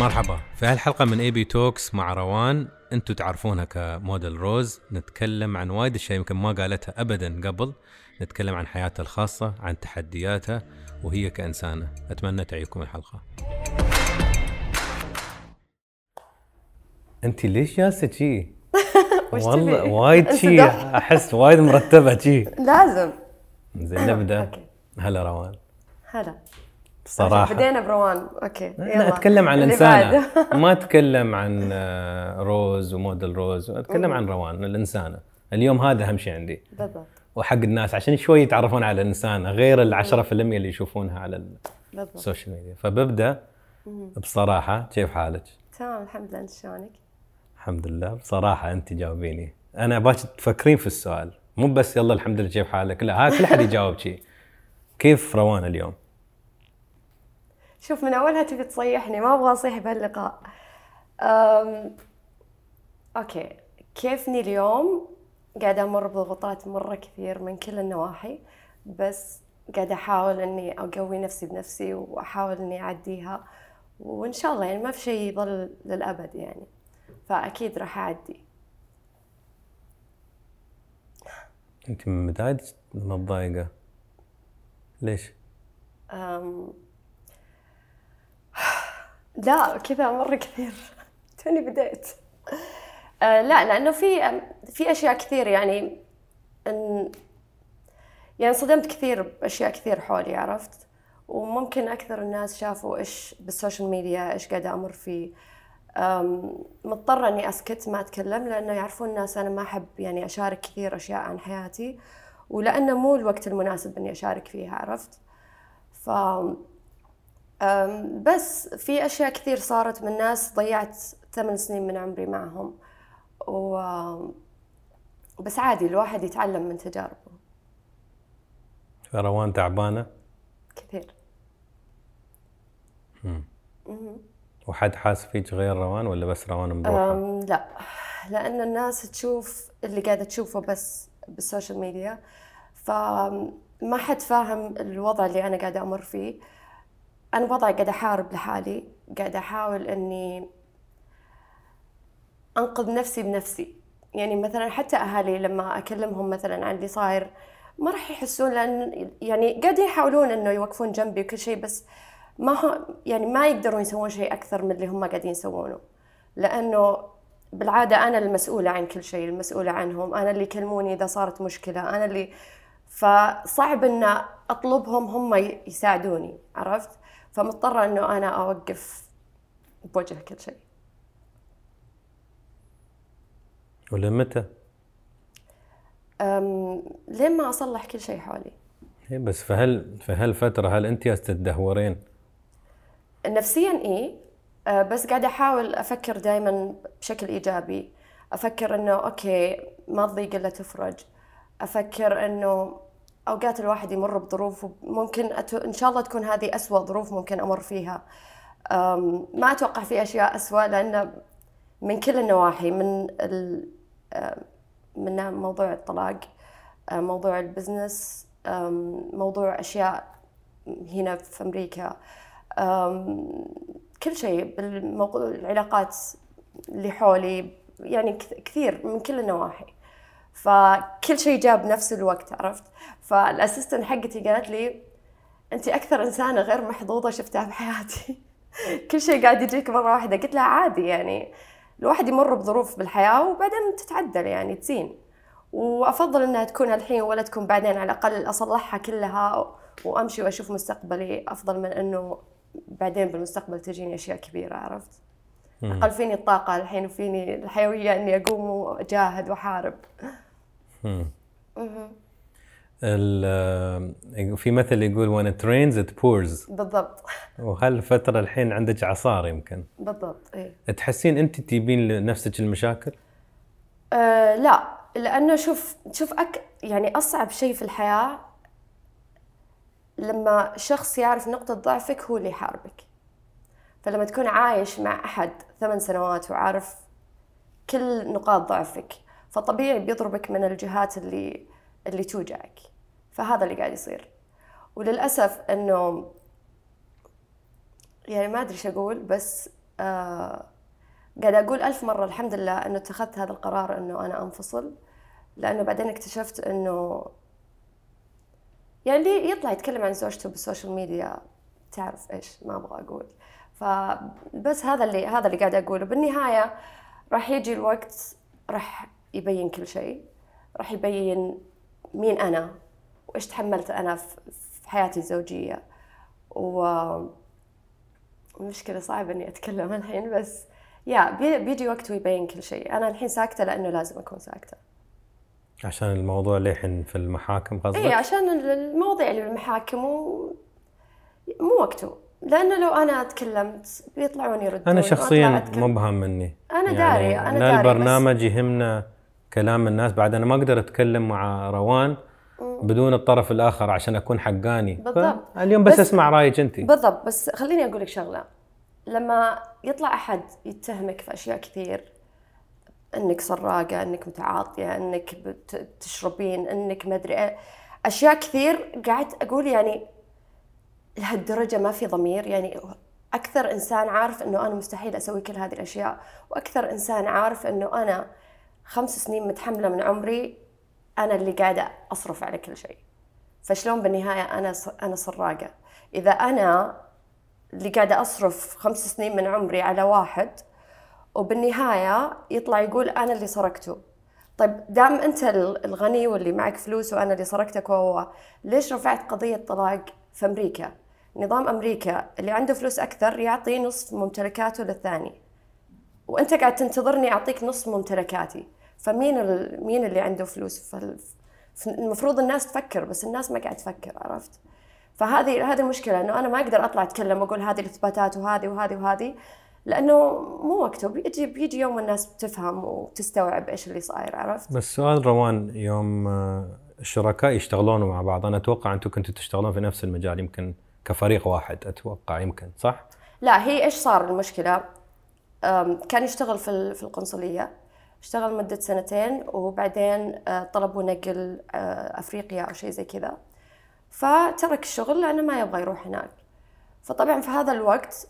مرحبا. في هالحلقة من AB Talks مع روان أنتم تعرفونها ك Model Roz. نتكلم عن وايد أشياء يمكن ما قالتها ابدا قبل. نتكلم عن حياتها الخاصة عن تحدياتها وهي كإنسانة. أتمنى تعجبكم الحلقة. أنت ليش جالسة شي؟ والله؟ وايد شي. أحس وايد مرتبة شي. لازم. زين نبدأ. أوكي. هلا روان. هلا. صراحة. بدينا بروان. أوكي يلا. أتكلم عن بعده. ما أتكلم عن آه، روز و Model Roz أتكلم عن روان الإنسانة. اليوم هذا أهم شيء عندي. بالضبط. وحق الناس عشان شوي يتعرفون على الإنسانة غير ال 10% اللي يشوفونها على السوشيال ميديا فببدأ بصراحة كيف حالك؟ تمام الحمد لله. أنت شلونك؟ الحمد لله. بصراحة أنت جاوبيني. أنا أباك تفكرين في السؤال. مو بس يلا الحمد لله كيف حالك لا ها كل حد يجاوب شيء كيف روان اليوم؟ شوف من أولها تبي تصيحني ما أبغى أصيح بهاللقاء. أم... أوكي. كيفني اليوم؟ قاعدة أمر بضغوطات مرة كثير من كل النواحي بس قاعدة أحاول إني أقوي نفسي بنفسي وأحاول إني أعديها وإن شاء الله يعني ما في شيء يظل للأبد يعني. فأكيد راح أعدي. انت من متضايقه ليش؟ أم... لا كذا مرة كثير. توني بديت أه لا لأنه في في أشياء كثير يعني إن يعني صدمت كثير بأشياء كثير حولي عرفت؟ وممكن أكثر الناس شافوا إيش بال social media إيش قاعدة أمر فيه. مضطرة إني أسكت ما أتكلم لأنه يعرفون الناس أنا ما أحب يعني أشارك كثير أشياء عن حياتي. ولأنه مو الوقت المناسب إني أشارك فيها عرفت؟ ف بس في أشياء كثير صارت من ناس ضيعت ثمان سنين من عمري معهم. و بس عادي الواحد يتعلم من تجاربه. روان تعبانة؟ كثير. وحد حاس فيك غير روان ولا بس روان؟ أم لا. لأن الناس تشوف اللي قاعدة تشوفه بس بالسوشيال ميديا فما حد فاهم الوضع اللي أنا قاعدة أمر فيه. أنا وضعي قاعدة أحارب لحالي قاعدة أحاول إني أنقذ نفسي بنفسي. يعني مثلا حتى أهالي لما أكلمهم مثلا عن اللي صاير ما راح يحسون لأن يعني قاعدين يحاولون إنه يوقفون جنبي وكل شيء بس ما هو يعني ما يقدرون يسوون شيء أكثر من اللي هم قاعدين يسوونه. لأنه بالعادة أنا المسؤولة عن كل شيء المسؤولة عنهم أنا اللي يكلموني إذا صارت مشكلة أنا اللي فصعب إن أطلبهم هم يساعدوني عرفت؟ فمضطرة إنه أنا أوقف بوجه كل شيء ولمتى؟ أم، لين ما أصلح كل شيء حولي إيه بس في هال في هالفترة هل أنت جالسة تدهورين؟ نفسيا إيه أه، بس قاعدة أحاول أفكر دائما بشكل إيجابي أفكر إنه okay ما تضيق إلا تفرج أفكر إنه أوقات الواحد يمر بظروف ممكن أتو... إن شاء الله تكون هذه أسوأ ظروف ممكن أمر فيها. أم، ما أتوقع في أشياء أسوأ لأن من كل النواحي من ال... من موضوع الطلاق موضوع ال business موضوع أشياء هنا في أمريكا. أم، كل شيء بالموضوع العلاقات اللي حولي يعني كث- كثير من كل النواحي. فكل شيء جاء بنفس الوقت عرفت؟ فالأسيستنت حقتي قالت لي انت أكثر إنسانة غير محظوظة شفتها بحياتي كل شيء قاعد يجيك مرة واحدة. قلت لها عادي يعني الواحد يمر بظروف بالحياة وبعدين تتعدل يعني تزين. وأفضل إنها تكون الحين ولا تكون بعدين على الأقل أصلحها كلها وأمشي وأشوف مستقبلي أفضل من إنه بعدين بالمستقبل تجيني أشياء كبيرة عرفت؟ أقل فيني الطاقة الحين وفيني الحيوية إني أقوم وأجاهد وأحارب. ال- في مثل يقول when it rains it pours. بالضبط. وهالفتره الحين عندك عصار يمكن؟ بالضبط إيه. تحسين أنت تجيبين لنفسك المشاكل؟ أه لا لأنه شوف شوف أك يعني أصعب شيء في الحياة لما شخص يعرف نقطة ضعفك هو اللي يحاربك. فلما تكون عايش مع أحد ثمان سنوات وعارف كل نقاط ضعفك فطبيعي بيضربك من الجهات اللي اللي توجعك. فهذا اللي قاعد يصير. وللأسف إنه يعني ما أدري إيش أقول بس آه قاعدة أقول ألف مرة الحمد لله إنه اتخذت هذا القرار إنه أنا أنفصل. لأنه بعدين اكتشفت إنه يعني اللي يطلع يتكلم عن زوجته بالسوشيال ميديا؟ تعرف إيش؟ ما أبغى أقول. فبس هذا اللي هذا اللي قاعدة أقوله. بالنهاية راح يجي الوقت راح يبين كل شيء راح يبين مين أنا وإيش تحملت أنا في حياتي الزوجية. و مشكلة صعبة إني أتكلم الحين بس يا بيجي وقت ويبين كل شيء. أنا الحين ساكتة لأنه لازم أكون ساكتة. عشان الموضوع للحين في المحاكم قصدك؟ اي عشان المواضيع اللي بالمحاكم و... مو وقته. لأنه لو أنا تكلمت بيطلعون يردون أنا شخصيا مبهم مني أنا يعني داري أنا داري البرنامج يهمنا كلام الناس. بعد أنا ما أقدر أتكلم مع روان بدون الطرف الآخر عشان أكون حقاني. بالضبط. اليوم بس, بس أسمع رأيك أنت. بالضبط. بس خليني أقول لك شغلة. لما يطلع أحد يتهمك في أشياء كثير إنك سراقة إنك متعاطية إنك تشربين إنك ما أدري أشياء كثير قعدت أقول يعني لهالدرجة ما في ضمير. يعني أكثر إنسان عارف إنه أنا مستحيل أسوي كل هذه الأشياء وأكثر إنسان عارف إنه أنا خمس سنين متحملة من عمري أنا اللي قاعدة أصرف على كل شيء. فشلون بالنهاية أنا أنا سراقة؟ إذا أنا اللي قاعدة أصرف خمس سنين من عمري على واحد وبالنهاية يطلع يقول أنا اللي سرقته. طيب دام أنت الغني واللي معك فلوس وأنا اللي سرقتك وهو ليش رفعت قضية طلاق في أمريكا؟ نظام أمريكا اللي عنده فلوس أكثر يعطي نصف ممتلكاته للثاني. وأنت قاعد تنتظرني أعطيك نصف ممتلكاتي. فمين مين اللي عنده فلوس؟ المفروض الناس تفكر بس الناس ما قاعد تفكر عرفت؟ فهذه هذه المشكلة إنه أنا ما أقدر أطلع أتكلم وأقول هذه الإثباتات وهذه وهذه وهذه لأنه مو وقته بيجي بيجي يوم الناس بتفهم وتستوعب إيش اللي صاير عرفت؟ بس سؤال روان يوم آه، الشركاء يشتغلون مع بعض أنا أتوقع أنتم كنتوا تشتغلون في نفس المجال يمكن كفريق واحد أتوقع يمكن صح؟ لا هي إيش صار المشكلة؟ كان يشتغل في في القنصلية اشتغل مدة سنتين وبعدين آه، طلبوا نقل آه، أفريقيا أو شيء زي كذا. فترك الشغل لأنه ما يبغى يروح هناك. فطبعا في هذا الوقت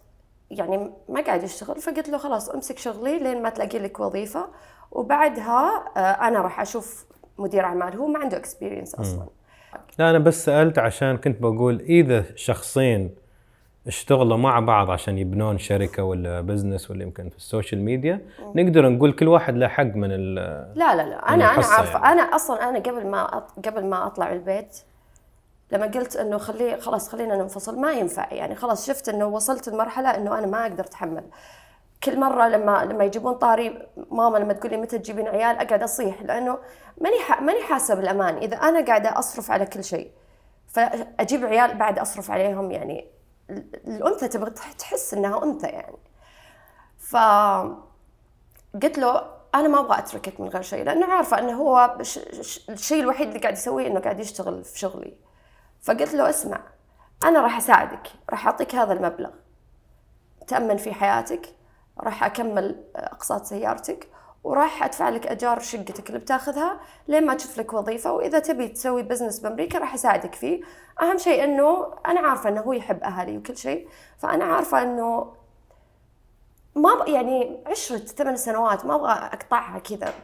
يعني ما قاعد يشتغل فقلت له خلاص أمسك شغلي لين ما تلاقي لك وظيفة. وبعدها آه، أنا راح أشوف مدير أعمال هو ما عنده اكسبيرينس أصلا. لا أنا بس سألت عشان كنت بقول إذا شخصين اشتغلوا مع بعض عشان يبنون شركة ولا business ولا يمكن في ال social media. نقدر نقول كل واحد له حق من ال لا لا لا. أنا أنا عارفه يعني. أنا أصلا أنا قبل ما قبل ما أطلع البيت لما قلت إنه خليه خلاص خلينا ننفصل ما ينفع. يعني خلاص شفت إنه وصلت لمرحله إنه أنا ما أقدر أتحمل. كل مرة لما لما يجيبون طاري ماما لما تقول لي متى تجيبين عيال أقعد أصيح لأنه ماني ماني حاسة بالأمان. إذا أنا قاعدة أصرف على كل شيء فأجيب عيال بعد أصرف عليهم يعني. الأنثى تبغى تحس إنها أنثى يعني. ف قلت له أنا ما أبغى أتركك من غير شيء لأنه عارفة إنه هو الشيء الوحيد اللي قاعد يسويه إنه قاعد يشتغل في شغلي. فقلت له اسمع أنا راح أساعدك راح أعطيك هذا المبلغ. تأمن في حياتك راح أكمل أقساط سيارتك وراح أدفع لك أجار شقتك اللي بتاخذها لين ما تشوف لك وظيفة وإذا تبي تسوي بزنس بأمريكا راح اساعدك فيه. أهم شيء إنه أنا عارفة إنه هو يحب أهلي وكل شيء فأنا عارفة إنه ما يعني عشرة ثمان سنوات ما أبغى أقطعها كذا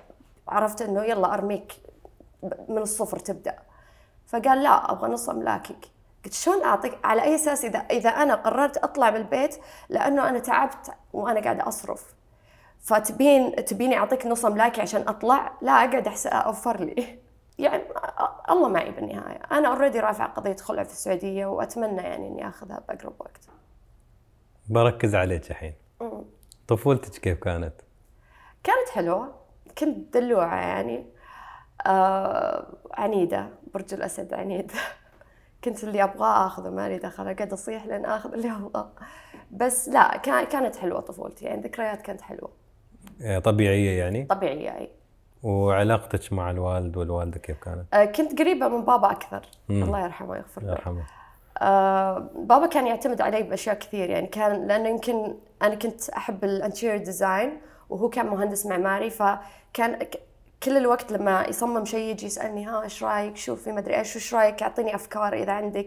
عرفت إنه يلا أرميك من الصفر تبدأ. فقال لا أبغى نص أملاكك. قلت شلون أعطيك؟ على أي أساس إذا إذا أنا قررت أطلع من البيت لأنه أنا تعبت وأنا قاعدة أصرف. فتبين تبيني أعطيك نص املاكي عشان أطلع لا أقعد احسن أوفر لي. يعني الله معي بالنهاية. أنا اوريدي رافعه قضية خلع في السعودية وأتمنى يعني إني أخذها بأقرب وقت. بركز عليك الحين. طفولتك كيف كانت؟ كانت حلوة. كنت دلوعة يعني. آه عنيدة برج الأسد عنيد كنت اللي أبغاه أخذه مالي دخل اقعد أصيح لين أخذ اللي أبغاه. بس لا كانت حلوة طفولتي. يعني ذكريات كانت حلوة. طبيعية يعني؟ طبيعية أي. وعلاقتك مع الوالد والوالدة كيف كانت؟ آه كنت قريبة من بابا أكثر. مم. الله يرحمه ويغفر له. يرحمه. آه بابا كان يعتمد علي بأشياء كثير يعني. كان لأنه يمكن أنا كنت أحب ال interior design وهو كان مهندس معماري فكان كل الوقت لما يصمم شيء يجي يسألني ها إيش رأيك؟ شوفي ما أدري إيش وش رأيك؟ أعطيني أفكار إذا عندك.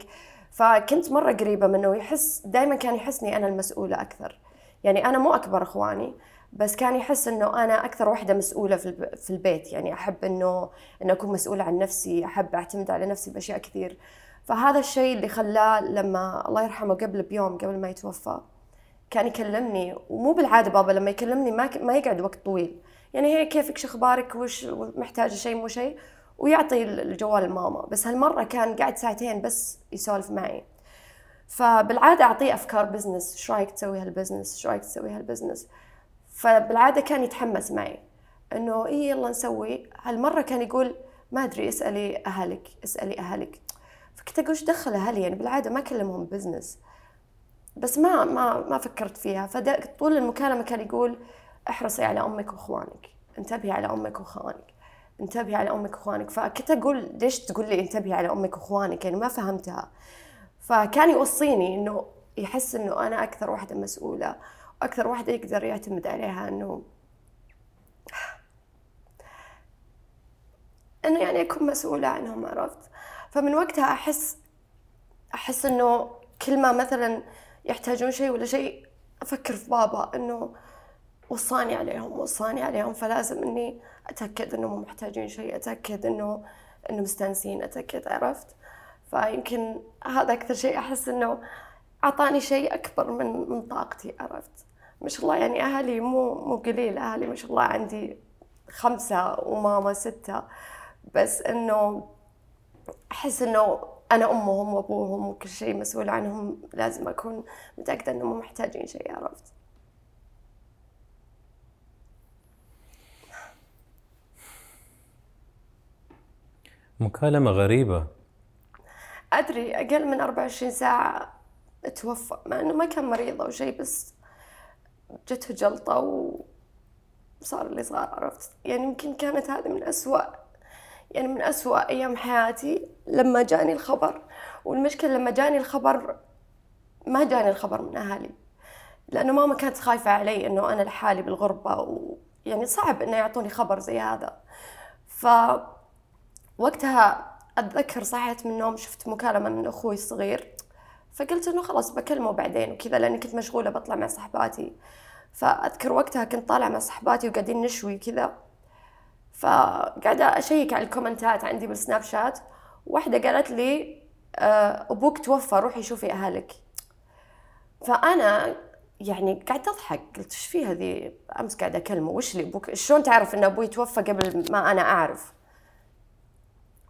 فكنت مرة قريبة منه ويحس دائما كان يحسني أنا المسؤولة أكثر. يعني أنا مو أكبر إخواني بس كان يحس إنه أنا أكثر واحدة مسؤولة في في البيت. يعني أحب إنه إنه أكون مسؤولة عن نفسي أحب أعتمد على نفسي بأشياء كثير. فهذا الشيء اللي خلاه لما الله يرحمه قبل بيوم قبل ما يتوفى كان يكلمني. ومو بالعادة بابا لما يكلمني ما ما يقعد وقت طويل. يعني هي كيفك شو أخبارك وش محتاجة شيء مو شيء ويعطي الجوال لماما. بس هالمرة كان قاعد ساعتين بس يسولف معي. فبالعادة أعطيه أفكار business. شو رأيك تسوي هال business؟ شو رأيك تسوي هال business؟ فبالعادة كان يتحمس معي. إنه اي يلا نسوي؟ هالمرة كان يقول ما أدري اسألي أهلك اسألي أهلك. فكنت أقول إيش دخل أهلي؟ يعني بالعادة ما اكلمهم business. بس ما ما ما فكرت فيها. فطول المكالمة كان يقول احرصي على أمك وإخوانك. انتبهي على أمك وإخوانك. انتبهي على أمك وإخوانك. فكنت أقول ليش تقول لي انتبهي على أمك وإخوانك؟ يعني ما فهمتها. فكان يوصيني إنه يحس إنه أنا أكثر واحدة مسؤولة. وأكثر واحدة يقدر يعتمد عليها إنه إنه يعني اكون مسؤولة عنهم عرفت؟ فمن وقتها أحس أحس إنه كل ما مثلا يحتاجون شيء ولا شيء أفكر في بابا إنه وصاني عليهم وصاني عليهم فلازم إني أتأكد انهم محتاجين شيء أتأكد إنه إنه مستانسين أتأكد عرفت؟ فيمكن هذا أكثر شيء أحس إنه أعطاني شيء أكبر من من طاقتي عرفت؟ ما شاء الله يعني أهلي مو مو قليل. أهلي ما شاء الله عندي خمسة وماما ستة. بس إنه أحس إنه أنا أمهم وأبوهم وكل شيء مسؤول عنهم. لازم أكون متأكدة إنهم محتاجين شيء عرفت؟ مكالمة غريبة. أدري أقل من 24 ساعة توفى مع إنه ما كان مريض أو شيء بس جته جلطة وصار اللي صار عرفت؟ يعني يمكن كانت هذه من أسوأ يعني من أسوأ أيام حياتي لما جاني الخبر. والمشكلة لما جاني الخبر ما جاني الخبر من أهلي لأنه ماما كانت خايفة علي إنه أنا لحالي بالغربة ويعني صعب إنه يعطوني خبر زي هذا. ف وقتها أتذكر صحيت من النوم شفت مكالمة من أخوي الصغير فقلت إنه خلاص بكلمه بعدين وكذا لأني كنت مشغولة بطلع مع صحباتي. فأذكر وقتها كنت طالعة مع صحباتي وقاعدين نشوي كذا فقاعدة أشيك على الكومنتات عندي بالسناب شات. واحدة قالت لي آه، أبوك توفى روحي شوفي أهلك. فأنا يعني قاعدة أضحك. قلت إيش في هذه؟ أمس قاعدة أكلمه. وش اللي أبوك؟ شلون تعرف إن أبوي توفى قبل ما أنا أعرف؟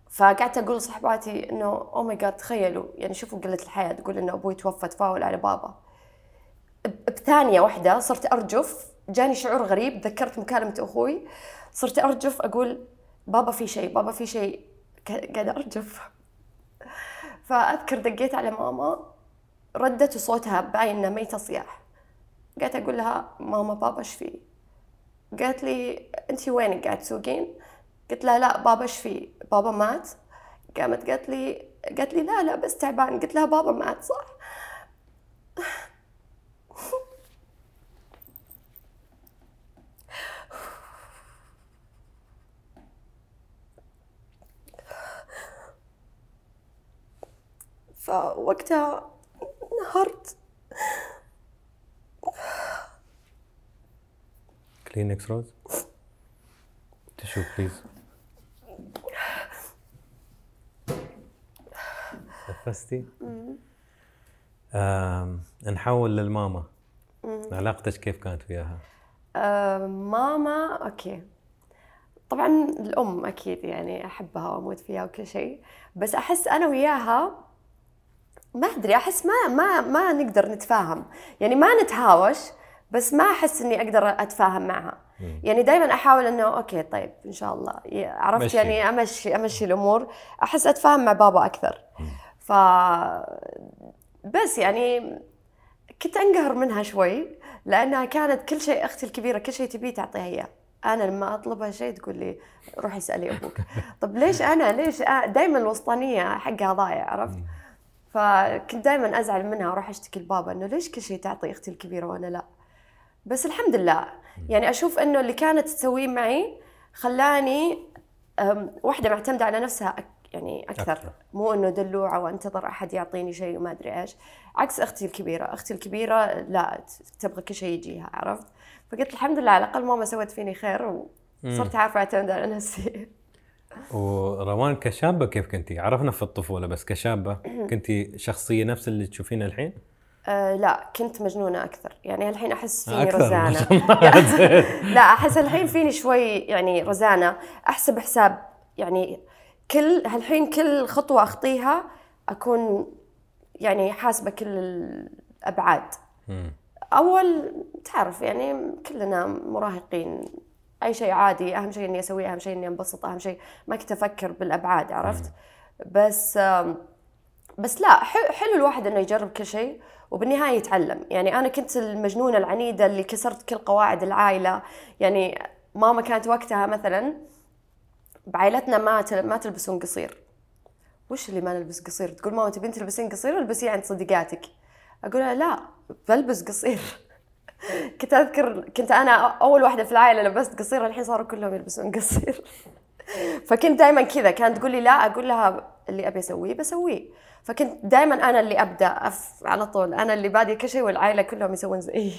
فقعدت أقول لصحباتي إنه oh my God تخيلوا. يعني شوفوا قلة الحيا تقول إنه أبوي توفى تفاول على بابا. بثانية واحدة صرت أرجف جاني شعور غريب ذكرت مكالمة أخوي. صرت أرجف أقول بابا في شيء بابا في شيء قاعدة أرجف. فأذكر دقيت على ماما ردت وصوتها باين انها ميته صياح قعدت أقول لها ماما بابا إيش فيه قالت لي انت وينك قاعد تسوقين؟ قلت لها لا بابا إيش فيه بابا مات. قامت قالت لي قالت لي لا لا بس تعبان. قلت لها بابا مات صح؟ فوقتها انهارت. كلينكس روز تشو بليز نفستي؟ نحول للماما. علاقتك كيف كانت وياها؟ آه ماما أوكي. طبعا الأم أكيد يعني أحبها وأموت فيها وكل شيء. بس أحس أنا وياها ما أدري أحس ما ما ما نقدر نتفاهم. يعني ما نتهاوش بس ما أحس إني أقدر أتفاهم معها. يعني دائما أحاول إنه أوكي طيب إن شاء الله. عرفت مشي. يعني أمشي أمشي الأمور. أحس أتفاهم مع بابا أكثر. ف بس يعني كنت أنقهر منها شوي لأنها كانت كل شيء أختي الكبيرة كل شيء تبيه تعطيها إياه. أنا لما أطلبها شيء تقول لي روحي اسألي أبوك. طب ليش أنا؟ ليش؟ دائما الوسطانية حقها ضايع عرفت؟ فكنت دائما أزعل منها وأروح أشتكي لبابا إنه ليش كل شيء تعطي أختي الكبيرة وأنا لا؟ بس الحمد لله. يعني أشوف إنه اللي كانت تسويه معي خلاني واحدة معتمدة على نفسها يعني أكثر, أكثر. مو إنه دلوعه وانتظر أحد يعطيني شيء وما أدري إيش. عكس أختي الكبيرة. أختي الكبيرة لا تبغى كل شيء يجيها عرفت؟ فقلت الحمد لله على الأقل ماما سوت فيني خير وصرت عارفة أعتمد على نفسي. وروان كشابة كيف كنتي؟ عرفنا في الطفولة بس كشابة كنتي شخصية نفس اللي تشوفينها الحين؟ أه لا كنت مجنونة أكثر. يعني الحين أحس فيني أكثر، الله. لا أحس الحين فيني شوي يعني رزانة أحسب حساب يعني كل هالحين كل خطوة أخطيها أكون يعني حاسبة كل الأبعاد. مم. أول تعرف يعني كلنا مراهقين. أي شيء عادي أهم شيء إني أسويه أهم شيء إني أنبسط أهم شيء. ما كنت أفكر بالأبعاد عرفت؟ بس بس لا حلو الواحد إنه يجرب كل شيء وبالنهاية يتعلم. يعني أنا كنت المجنونة العنيدة اللي كسرت كل قواعد العائلة. يعني ماما كانت وقتها مثلا بعائلتنا ما ما تلبسون قصير. وش اللي ما نلبس قصير؟ تقول ماما تبين تلبسين قصير البسيه عند صديقاتك. أقول لا بلبس قصير. كنت أذكر كنت أنا أول واحدة في العائلة لبست قصير الحين صاروا كلهم يلبسون قصير. فكنت دائما كذا. كانت تقول لي لا أقول لها اللي أبي أسويه بسويه. فكنت دائما أنا اللي أبدأ أف على طول. أنا اللي بادي كل شيء والعائلة كلهم يسوون زيي.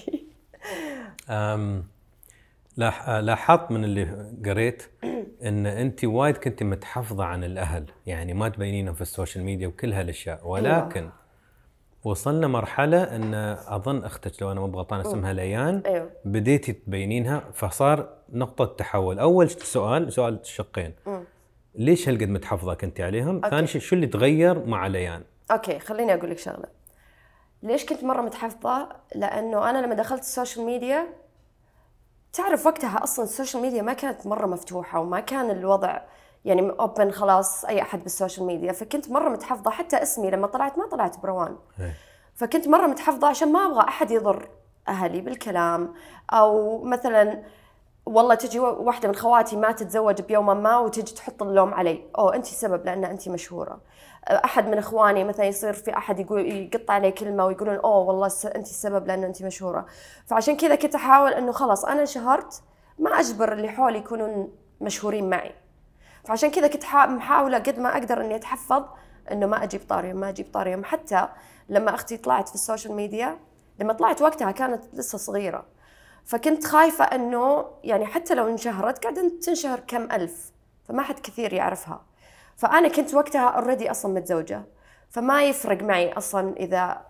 لاحظت من اللي قريت إن أنت وايد كنت متحفظة عن الأهل. يعني ما تبينينهم في ال social media وكل هالأشياء. ولكن وصلنا مرحلة إن أظن أختك لو أنا مو بغلطان اسمها ليان. أيوه. بديتي تبينينها. فصار نقطة تحول. أول سؤال سؤال شقين. مم. ليش هالقد متحفظة كنت عليهم؟ okay. ثاني شيء شو اللي تغير مع ليان؟ okay خليني أقول لك شغلة. ليش كنت مرة متحفظة؟ لأنه أنا لما دخلت ال social media تعرف وقتها أصلا ال social media ما كانت مرة مفتوحة وما كان الوضع يعني open خلاص أي أحد بال social media فكنت مرة متحفظة حتى اسمي لما طلعت ما طلعت بروان. إيه. فكنت مرة متحفظة عشان ما أبغى أحد يضر أهلي بالكلام أو مثلا والله تجي واحدة من خواتي ما تتزوج بيوم ما وتجي تحط اللوم علي. أوه انت السبب لأن انت مشهورة. أحد من إخواني مثلا يصير في أحد يقول يقطع علي كلمة ويقولون أوه والله انت السبب لأنه انت مشهورة. فعشان كذا كنت أحاول إنه خلاص أنا انشهرت ما أجبر اللي حولي يكونون مشهورين معي. فعشان كذا كنت حا- محاولة قد ما أقدر إني أتحفظ إنه ما أجيب طاريهم ما أجيب طاريهم. حتى لما أختي طلعت في السوشيال ميديا لما طلعت وقتها كانت لسه صغيرة. فكنت خايفة إنه يعني حتى لو انشهرت قاعدة تنشهر كم ألف فما حد كثير يعرفها. فأنا كنت وقتها already أصلا متزوجة. فما يفرق معي أصلا إذا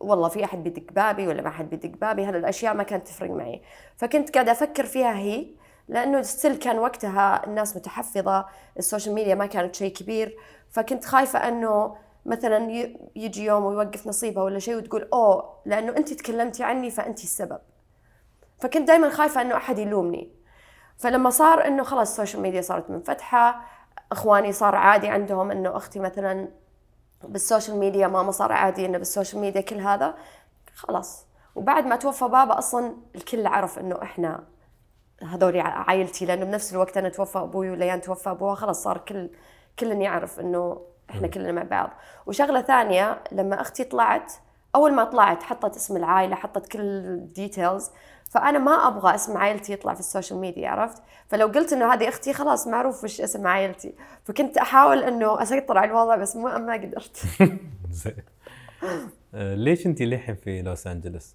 والله في أحد بيدق بابي ولا ما حد بيدق بابي هذه الأشياء ما كانت تفرق معي. فكنت قاعدة أفكر فيها هي لأنه still كان وقتها الناس متحفظة السوشيال ميديا ما كانت شيء كبير. فكنت خايفة إنه مثلا يجي يوم ويوقف نصيبها ولا شيء وتقول أوه لأنه أنت تكلمتي عني فأنت السبب. فكنت دائما خايفة إنه أحد يلومني. فلما صار إنه خلاص السوشيال ميديا صارت منفتحة اخواني صار عادي عندهم انه أختي مثلا بالسوشيال ميديا ماما صار عادي انه بالسوشيال ميديا كل هذا. خلاص. وبعد ما توفى بابا أصلا الكل عرف إنه إحنا هذول عائلتي لأنه بنفس الوقت أنا توفى أبوي وليان توفى أبوها. خلاص صار كل كل يعرف إنه إحنا كلنا مع بعض. وشغلة ثانية لما أختي طلعت أول ما طلعت حطت اسم العائلة حطت كل ال details فأنا ما أبغى اسم عائلتي يطلع في السوشيال ميديا عرفت فلو قلت إنه هذه أختي خلاص معروف وش اسم عائلتي فكنت أحاول إنه أسيطر على الوضع بس ما ما قدرت آه، ليش انت للحين في لوس انجلوس؟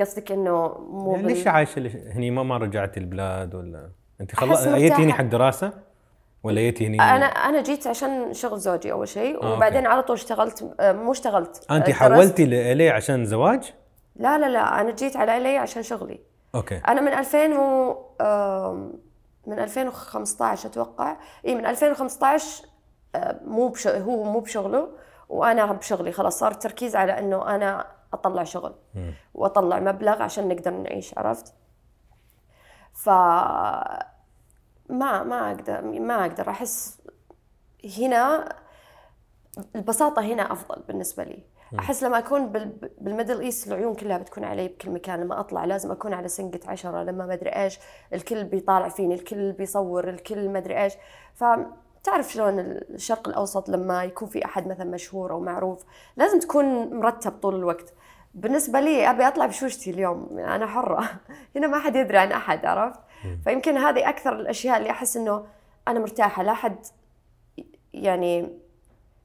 قصدك إنه مو يعني ليش عايشة هني ما ما رجعتي البلاد ولا انت خلاص جيتي هني. حق دراسة ولا جيتي هني أنا أنا جيت عشان شغل زوجي أول شيء آه، وبعدين. على طول اشتغلت آه، مو اشتغلت انت. حولتي ل LA عشان زواج؟ لا لا لا أنا جيت على LA عشان شغلي. أوكي. أنا من 2000 و من 2015 أتوقع. إي من 2015 آه، مو بش... هو مو بشغله وأنا بشغلي. خلاص صار التركيز على إنه أنا أطلع شغل. وأطلع مبلغ عشان نقدر نعيش عرفت؟ ف ما ما أقدر ما أقدر أحس هنا البساطة هنا أفضل بالنسبة لي. أحس لما بال- بال Middle East العيون كلها بتكون علي بكل مكان لما أطلع لازم أكون على سنقة عشرة لما ما أدري إيش الكل بيطالع فيني الكل بيصور الكل ما أدري إيش. فتعرف شلون الشرق الأوسط لما يكون في أحد مثلا مشهور أو معروف لازم تكون مرتب طول الوقت. بالنسبة لي أبي أطلع بشوشتي اليوم أنا حرة. هنا ما حد يدري عن أحد عرفت؟ فيمكن هذه أكثر الأشياء اللي أحس إنه أنا مرتاحة لا حد يعني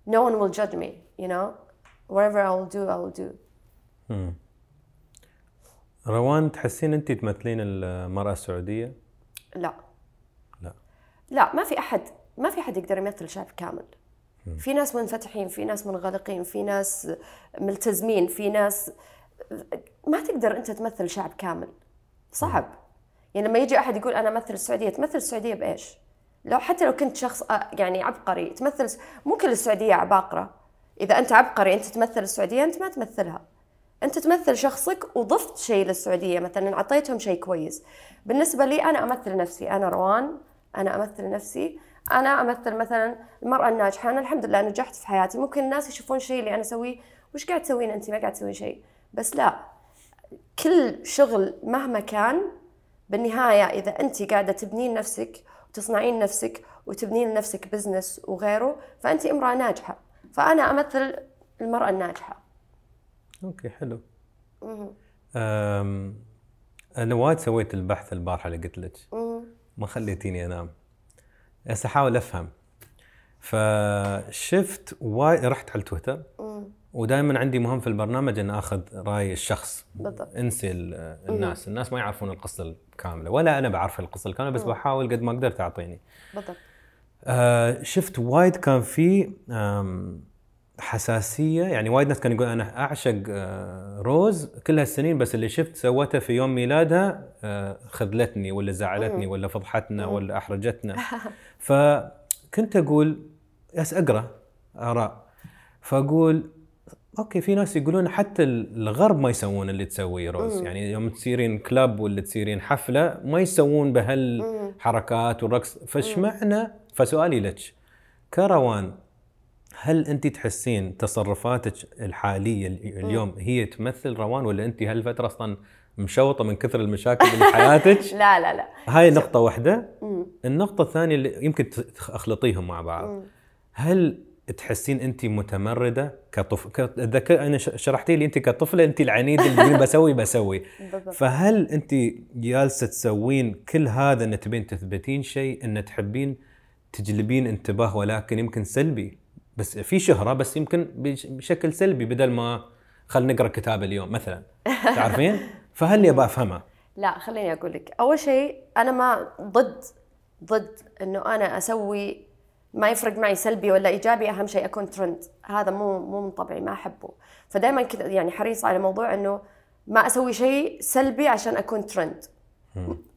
no one will judge me you know whatever I will do I will do. روان تحسين انت تمثلين المرأة السعودية؟ لا. لا. لا ما في أحد ما في أحد يقدر يمثل شعب كامل. في ناس منفتحين في ناس منغلقين في ناس ملتزمين في ناس ما تقدر أنت تمثل شعب كامل. صعب. يعني لما يجي أحد يقول أنا أمثل السعودية تمثل السعودية بإيش؟ لو حتى لو كنت شخص آه، يعني عبقري تمثل مو كل السعودية عباقرة. إذا أنت عبقري أنت تمثل السعودية أنت ما تمثلها. أنت تمثل شخصك وضفت شيء للسعودية مثلا أعطيتهم شيء كويس. بالنسبة لي أنا أمثل نفسي. أنا روان أنا أمثل نفسي. أنا أمثل مثلا المرأة الناجحة. أنا الحمد لله نجحت في حياتي. ممكن الناس يشوفون الشيء اللي أنا أسويه. وش قاعد تسوين أنت؟ ما قاعد تسوين شيء. بس لا. كل شغل مهما كان بالنهاية إذا أنت قاعدة تبنين نفسك وتصنعين نفسك وتبنين لنفسك بزنس وغيره فأنت امرأة ناجحة. فأنا أمثل المرأة الناجحة. أوكي حلو. أم أنا وايد سويت البحث البارحه اللي قلت لك. ما خليتيني أنام. هسه أحاول أفهم. فشفت وايد رحت على تويتر. ودائما عندي مهم في البرنامج إن آخذ رأي الشخص. بالضبط. انسي ال- الناس. الناس ما يعرفون القصة الكاملة ولا أنا بعرف القصة الكاملة بس بحاول قد ما أقدر تعطيني. بالضبط. آه شفت وايد كان في حساسية. يعني وايد ناس كانوا يقولون أنا أعشق آه روز كل هالسنين بس اللي شفت سوته في يوم ميلادها آه خذلتني ولا زعلتني ولا فضحتنا ولا أحرجتنا. فكنت أقول بس أقرأ آراء. فأقول أوكي في ناس يقولون حتى الغرب ما يسوون اللي تسويه روز. يعني يوم تصيرين كلب ولا تصيرين حفلة ما يسوون بهالحركات والرقص. فاشمعنى؟ فسؤالي لك كروان هل انت تحسين تصرفاتك الحالية ال- اليوم هي تمثل روان ولا انت هالفترة أصلا مشوطة من كثر المشاكل اللي في حياتك؟ لا لا لا. هاي نقطة واحدة. النقطة الثانية اللي يمكن تخلطيهم مع بعض. هل تحسين انت متمردة كطفل كذكر أنا شرحتي لي انت كطفلة انت العنيده اللي بسوي بسوي. فهل انت جالسة تسوين كل هذا إن تبين تثبتين شيء إن تحبين تجلبين انتباه ولكن يمكن سلبي؟ بس في شهرة بس يمكن بش- بشكل سلبي بدل ما خلينا نقرأ كتاب اليوم مثلا. تعرفين؟ فهل اللي أبغى أفهمها؟ لا خليني أقول لك. أول شيء أنا ما ضد ضد إنه أنا أسوي ما يفرق معي سلبي ولا إيجابي أهم شيء أكون ترند هذا مو مو من طبعي ما أحبه. فدائما كذا يعني حريصه على موضوع إنه ما أسوي شيء سلبي عشان أكون ترند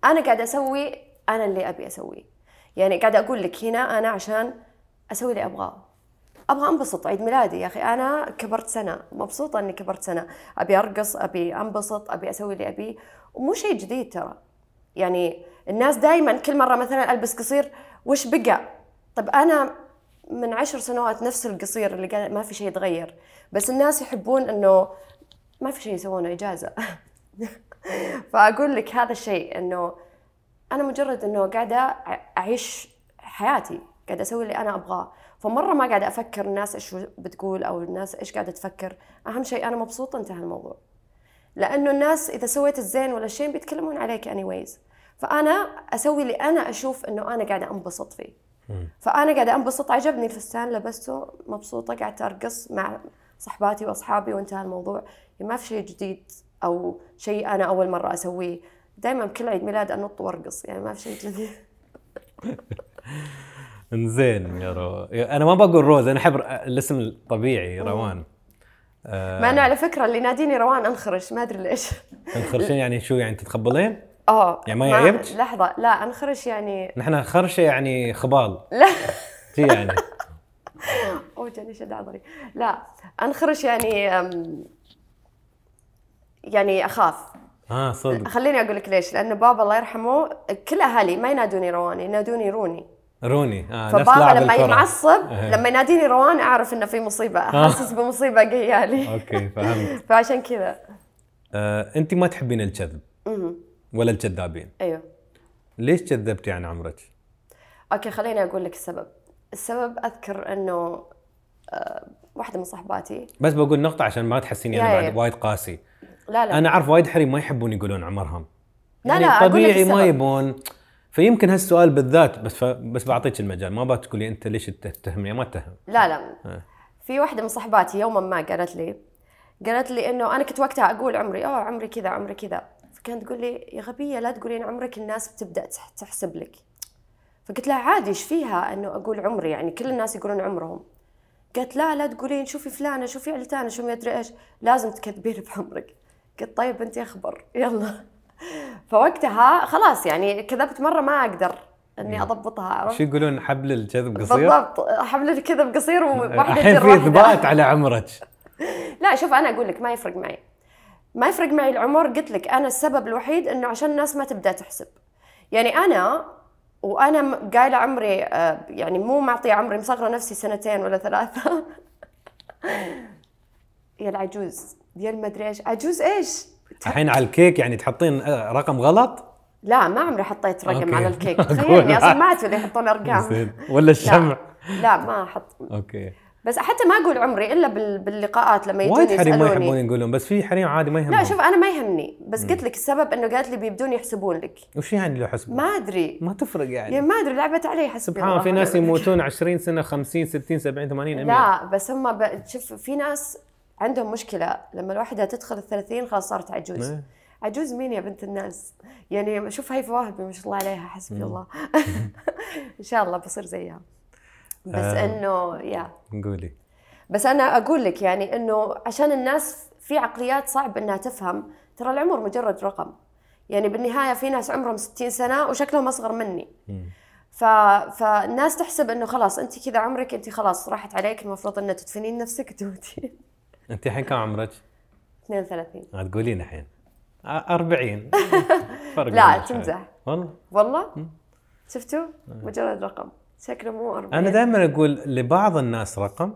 أنا قاعدة أسوي أنا اللي أبي اسويه يعني قاعدة أقول لك هنا أنا عشان أسوي اللي أبغاه. أبغى أنبسط عيد ميلادي يا أخي. أنا كبرت سنة مبسوطة إني كبرت سنة. أبي أرقص أبي أنبسط أبي أسوي اللي ابيه ومو شيء جديد ترى. يعني الناس دائما كل مرة مثلا ألبس قصير وش بقى؟ طب أنا من عشر سنوات نفس القصير اللي قال ما في شيء يتغير بس الناس يحبون إنه ما في شيء يسوونه إجازة. فأقول لك هذا الشيء إنه أنا مجرد إنه قاعدة أعيش حياتي قاعدة أسوي اللي أنا أبغاه. فمرة ما قاعدة أفكر الناس إيش بتقول أو الناس إيش قاعدة تفكر. أهم شيء أنا مبسوطة انتهى الموضوع. لأنه الناس إذا سويت الزين ولا شيء بيتكلمون عليك anyways. فأنا أسوي اللي أنا أشوف إنه أنا قاعدة أنبسط فيه. فأنا قاعدة أنبسط عجبني الفستان لبسته مبسوطة قاعدة أرقص مع صحباتي وأصحابي وانتهى الموضوع. يعني ما في شيء جديد أو شيء أنا أول مرة أسويه. دائما كل عيد ميلاد أنط وأرقص يعني ما في شيء جديد. إنزين يا رو أنا ما بقول روز أنا أحب الاسم الطبيعي روان. آه مع إنه على فكرة اللي يناديني روان أنخرش ما أدري ليش. الخرشين يعني شو يعني تتقبلين؟ آه يعني ما يعيبك؟ لحظة لا انخرش يعني نحن خرشه يعني خبال. لا. شي يعني. أوه جاني شد عضلي. لا انخرش يعني يعني أخاف. آه صدق. خليني أقول لك ليش. لأنه بابا الله يرحمه كل أهالي ما ينادوني روان ينادوني روني. روني آه فبابا لما. معصب إيه. لما يناديني روان أعرف إنه في مصيبة أحسس بمصيبة جاية لي. أوكي فهمت. فعشان كذا. آه أنت ما تحبين الكذب. ولا الكذابين أيوه. ليش كذبتي عن عمرك؟ أوكي خليني أقول لك السبب. السبب أذكر إنه آه، واحدة من صحباتي. بس بقول نقطة عشان ما تحسيني أنا. بعد وايد قاسي. لا لا. أنا أعرف وايد حريم ما يحبون يقولون عمرهم. لا يعني لا، طبيعي ما. يبون. فيمكن هالسؤال بالذات بس. بس بعطيك المجال. ما بتقولي أنت ليش تتهمني ما تتهم لا لا. آه. في واحدة من صحباتي يوما ما قالت لي قالت لي إنه أنا كنت وقتها أقول عمري آه عمري كذا عمري كذا. فكانت تقول لي يا غبية لا تقولين عمرك الناس بتبدأ تح- تحسب لك. فقلت لها عادي إيش فيها إنه أقول عمري؟ يعني كل الناس يقولون عمرهم. قالت لا لا تقولين شوفي فلانة شوفي علتانة شو ما ادري إيش لازم تكذبين بعمرك. قلت طيب أنت أخبر يلا. فوقتها خلاص يعني كذبت مرة ما أقدر إني أضبطها عرفت؟ شو يقولون حبل الكذب قصير؟ بالضبط حبل الكذب قصير وواحدة الحين في. إثبات على عمرك. لا شوف أنا أقول لك ما يفرق معي. ما يفرق معي العمر قلت لك أنا السبب الوحيد إنه عشان الناس ما تبدأ تحسب. يعني أنا وأنا قايلة عمري آه، يعني مو معطية عمري مصغرة نفسي سنتين ولا ثلاثة. يا العجوز يا المدري إيش. عجوز إيش؟ الحين على الكيك يعني تحطين آه، رقم غلط؟ لا ما عمري حطيت رقم أوكي. على الكيك. تخيلني أصلا لا. ما أعرف إذا يحطون أرقام. ولا الشمع؟ لا, لا ما أحط. أوكي. بس حتى ما أقول عمري إلا بال- باللقاءات لما يجون وايد حريم ما يحبون يقولون بس في حريم عادي ما يهمهم. لا شوف أنا ما يهمني. بس قلت لك السبب إنه قالت لي بيبدون يحسبون لك. وش يعني لو حسب ما أدري. ما تفرق يعني. يعني ما أدري لعبت علي حسبي سبحان الله في ناس يموتون 20 سنة 50 60 70 80 100 لا بس هم ب... شوف في ناس عندهم مشكلة. لما الواحدة تدخل الثلاثين خلاص صارت عجوز. عجوز مين يا بنت الناس؟ يعني شوف هاي فواهبي ما شاء الله عليها حسبي الله. إن شاء الله بصير زيها. بس آه. إنه يا قولي. بس أنا أقول لك يعني إنه عشان الناس في عقليات صعب إنها تفهم ترى العمر مجرد رقم. يعني بالنهاية في ناس عمرهم 60 سنة وشكلهم أصغر مني. ف... فالناس تحسب إنه خلاص أنت كذا عمرك أنت خلاص راحت عليك المفروض إنه تدفنين نفسك وتموتين. أنت الحين كم عمرك؟ 32 ما تقولين الحين. آه، 40 فرق لا. تمزح. والله؟ والله؟ شفتوا؟ مجرد رقم. شكله مو 40 أنا دائما أقول لبعض الناس رقم.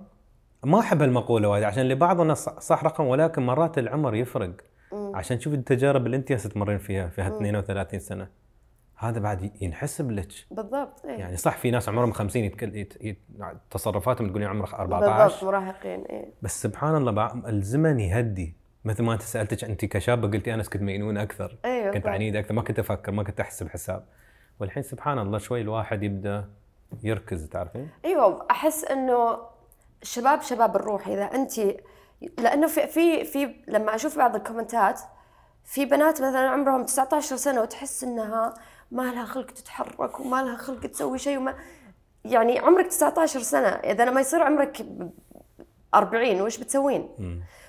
ما أحب المقولة وايد عشان لبعض الناس صح- رقم ولكن مرات العمر يفرق. عشان تشوف التجارب اللي أنت تمرين فيها في هال 32 سنة. هذا بعد ينحسب لك. بالضبط إيه. يعني صح في ناس عمرهم 50 يتكل... يت... يت... تصرفاتهم تقولين عمرك بالضبط 14 مراهقين إيه. بس سبحان الله بع- الزمن يهدي. مثل ما أنت سألتك أنت كشابة قلتي أنا كنت مجنون أكثر. أيوه كنت بالضبط. عنيد أكثر ما كنت أفكر ما كنت أحسب حساب. والحين سبحان الله شوي الواحد يبدأ يركز تعرفين؟ إيوه أحس إنه الشباب شباب الروح إذا أنت لأنه في في في لما أشوف بعض الكومنتات في بنات مثلا عمرهم 19 سنة وتحس إنها ما لها خلق تتحرك وما لها خلق تسوي شيء وما يعني عمرك 19 سنة إذا لما يصير عمرك 40 وش بتسوين؟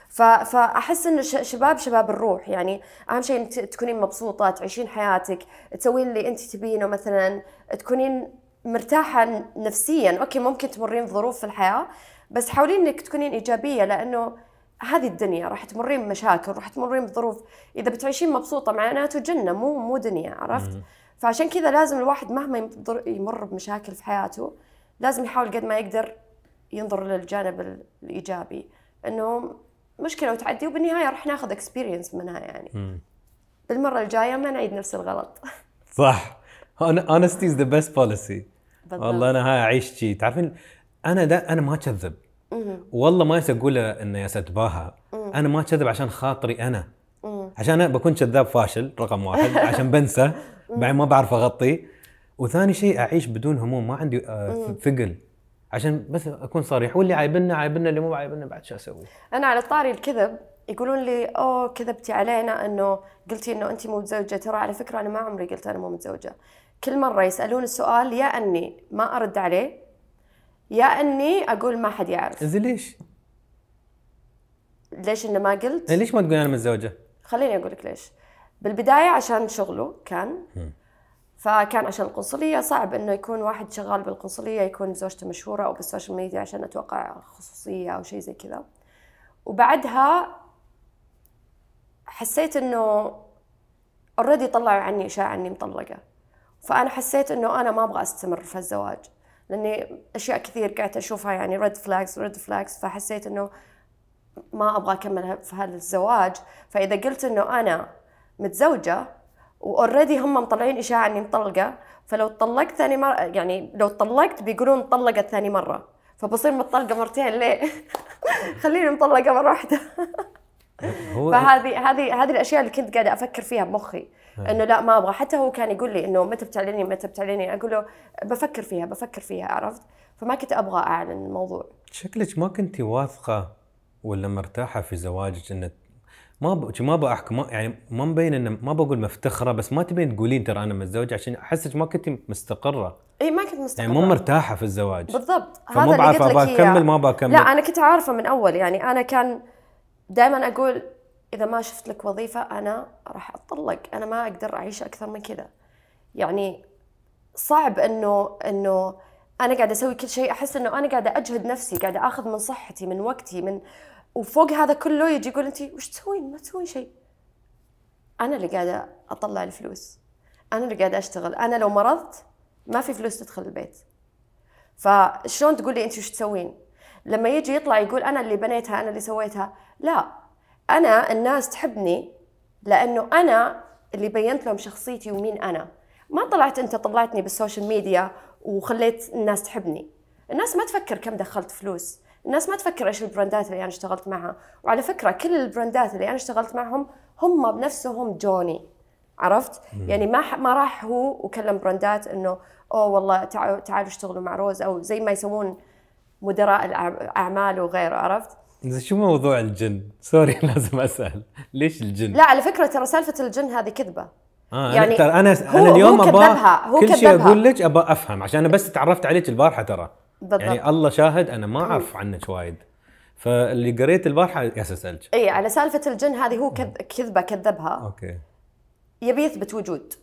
ف- فأحس إنه شباب شباب الروح يعني أهم شيء تكونين مبسوطه تعيشين حياتك تسوين اللي أنت تبينه مثلا تكونين مرتاحة نفسيا. أوكي ممكن تمرين بظروف في الحياة بس حاولين إنك تكونين إيجابية لأنه هذه الدنيا راح تمرين بمشاكل راح تمرين بظروف إذا بتعيشين مبسوطة معناته جنة مو مو دنيا عرفت؟ فعشان كذا لازم الواحد مهما يمر- بمشاكل في حياته لازم يحاول قد ما يقدر ينظر للجانب ال- الإيجابي. إنه مشكلة وتعدي وبالنهاية راح ناخذ اكسبيرينس منها يعني. بالمرة الجاية ما نعيد نفس الغلط. صح. Honesty is the best policy. بالضبط. والله أنا هاي أعيش شي. تعرفين أنا دا أنا ما اكذب والله ما أقول إنه يا اتباهى أنا ما اكذب عشان خاطري أنا. عشان أنا بكون كذاب فاشل رقم واحد. عشان بنسى. بعدين ما بعرف أغطي. وثاني شيء أعيش بدون هموم. ما عندي آه، ثقل. عشان بس أكون صريح. واللي عايبنا عايبنا. اللي مو عايبنا بعد شو أسوي؟ أنا على طاري الكذب يقولون لي أوه كذبتي علينا. إنه قلتي إنه انت مو متزوجة. ترى على فكرة أنا ما عمري قلت أنا مو متزوجة. كل مرة يسألون السؤال يا أني ما أرد عليه يا أني أقول ما حد يعرف. زين ليش؟ ليش إنه ما قلت؟ ليش ما تقول أنا متزوجه؟ خليني أقول لك ليش. بالبداية عشان شغله كان فكان عشان القنصلية صعب إنه يكون واحد شغال بالقنصلية يكون زوجته مشهورة أو بالسوشيال ميديا عشان أتوقع خصوصية أو شيء زي كذا. وبعدها حسيت إنه already طلعوا عني اشاعه اني مطلقة. فأنا حسيت إنه أنا ما أبغى أستمر في الزواج لأني أشياء كثير قاعدة أشوفها يعني red flags red flags فحسيت إنه ما أبغى أكمل في هذا الزواج فإذا قلت إنه أنا متزوجة و already هم مطلعين إشاعة إني مطلقة فلو طلقت ثاني مره يعني لو طلقت بيقولون طلقت ثاني مرة فبصير مطلقه مرتين ليه؟ خليني مطلقة مرة واحدة هو فهذه هذه هذه الأشياء اللي كنت قاعدة أفكر فيها بمخي. إنه لا ما أبغى. حتى هو كان يقول لي إنه متى بتعلني متى بتعلني أقول له بفكر فيها بفكر فيها عرفت؟ فما كنت أبغى أعلن الموضوع. شكلك ما كنتي واثقة ولا مرتاحة في زواجك انك ما ب... ما بحكي ما يعني ما مبين إنه ما بقول مفتخرة بس ما تبين تقولين ترى أنا متزوجه عشان أحسك ما كنتي مستقرة. إي ما كنت مستقرة. يعني مو مرتاحة في الزواج. بالضبط. هذا اللي قلت لك ما بكمل لا أنا كنت عارفة من أول. يعني أنا كان دائما أقول إذا ما شفت لك وظيفة أنا راح أتطلق. أنا ما أقدر أعيش أكثر من كذا. يعني صعب إنه إنه أنا قاعدة أسوي كل شيء. أحس إنه أنا قاعدة أجهد نفسي قاعدة آخذ من صحتي من وقتي من وفوق هذا كله يجي يقول انت وش تسوين؟ ما تسوين شيء. أنا اللي قاعدة أطلع الفلوس. أنا اللي قاعدة أشتغل. أنا لو مرضت ما في فلوس تدخل البيت. فشلون تقول لي انت وش تسوين؟ لما يجي يطلع يقول أنا اللي بنيتها أنا اللي سويتها. لا. أنا الناس تحبني لأنه أنا اللي بينت لهم شخصيتي ومين أنا. ما طلعت أنت طلعتني بالسوشيال ميديا وخليت الناس تحبني. الناس ما تفكر كم دخلت فلوس. الناس ما تفكر إيش البراندات اللي أنا اشتغلت معها. وعلى فكرة كل البراندات اللي أنا اشتغلت معهم هم بنفسهم جوني. عرفت؟ يعني ما ما راح هو وكلم براندات إنه أوه والله تعالوا تعالوا اشتغلوا مع روز أو زي ما يسوون مدراء الاعمال وغيره. عرفت؟ شو موضوع الجن؟ sorry لازم أسأل. ليش الجن؟ لا على فكرة ترى سالفة الجن هذه كذبة. آه يعني يعني أنا هو- أنا اليوم هو كذبها، هو كل شيء. أقول لك أبغى أفهم عشان أنا بس تعرفت عليك البارحة ترى. بالضبط. يعني الله شاهد أنا ما أعرف عنك وايد. فاللي قريت البارحة ياس أسألك. إي على سالفة الجن هذه هو كذ- كذبة كذبها. أوكي. يبي يثبت وجود.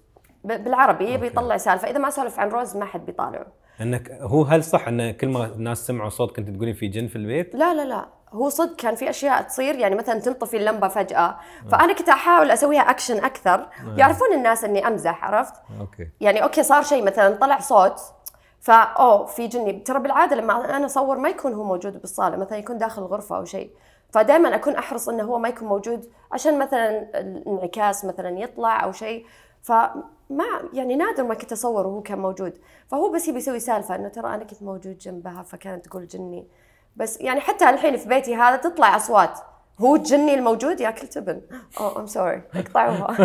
بالعربي يبي يطلع سالفة. إذا ما سولف عن روز ما حد بيطالعه. إنك هو هل صح إن كل ما الناس سمعوا صوت كنت تقولين في جن في البيت؟ لا لا لا. هو صدق كان في أشياء تصير يعني مثلا تنطفي اللمبة فجأة. فأنا كنت أحاول أسويها اكشن أكثر. يعرفون الناس إني أمزح عرفت؟ أوكي. يعني أوكي صار شيء مثلا طلع صوت. فا أوه في جني ترى بالعادة لما أنا أصور ما يكون هو موجود بالصالة مثلا يكون داخل الغرفه أو شيء. فدائما أكون أحرص إنه هو ما يكون موجود عشان مثلا الانعكاس مثلا يطلع أو شيء. فما يعني نادر ما كنت اصور وهو كان موجود. فهو بس يبي يسوي سالفة إنه ترى أنا كنت موجود جنبها فكانت تقول جني. بس يعني حتى الحين في بيتي هذا تطلع أصوات. هو الجني الموجود؟ ياكل تبن اوه ام سوري اقطعوها.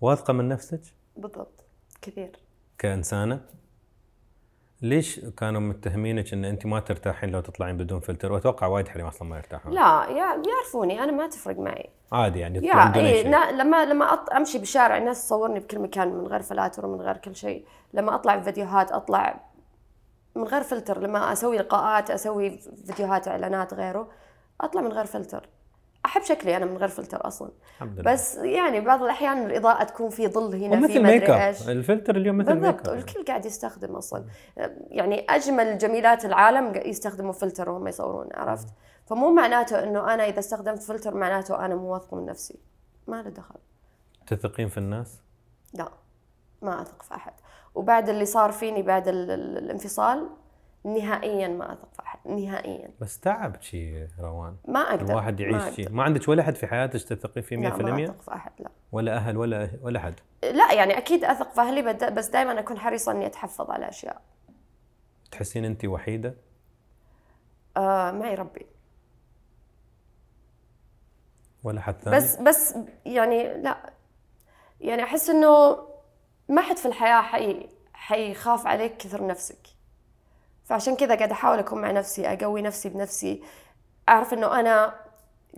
واثقة من نفسك؟ بالضبط. كثير. كإنسانة؟ ليش كانوا متهمينك ان أنت ما ترتاحين لو تطلعين بدون فلتر؟ وأتوقع وايد حريم أصلا ما يرتاحون. لا يا- يعرفوني أنا ما تفرق معي. عادي يعني يا إيه لما لما أط... أمشي بالشارع الناس تصورني بكل مكان من غير filters ومن غير كل شيء. لما أطلع بفيديوهات أطلع من غير فلتر. لما أسوي لقاءات أسوي فيديوهات إعلانات غيره أطلع من غير فلتر. أحب شكلي أنا من غير فلتر أصلا. الحمد لله. بس يعني بعض الأحيان الإضاءة تكون في ظل هنا في ومثل ما ميك أب. الفلتر اليوم مثل ميك أب. والكل قاعد يستخدم أصلا. يعني أجمل جميلات العالم يستخدموا فلتر وهم يصورون عرفت؟ فمو معناته إنه أنا إذا استخدمت فلتر معناته أنا مو واثقة من نفسي. ما له دخل. تثقين في الناس؟ لا ما أثق في أحد. وبعد اللي صار فيني بعد ال- ال- الانفصال نهائيا ما اثق في أحد نهائيا. بس تعب شي روان. ما أقدر الواحد ما يعيش أقدر. شيء ما عندك ولا أحد في حياتك تثقين فيه 100% لا ما اثق في أحد لا. ولا أهل ولا ولا أحد؟ لا يعني أكيد أثق في أهلي بس دائما أكون حريصه إني أتحفظ على أشياء. تحسين انت وحيدة؟ آه معي ربي. ولا حد ثاني؟ بس بس يعني لا. يعني أحس إنه ما حد في الحياة حي حيخاف عليك كثر نفسك. فعشان كذا قاعدة أحاول أكون مع نفسي أقوي نفسي بنفسي. أعرف إنه أنا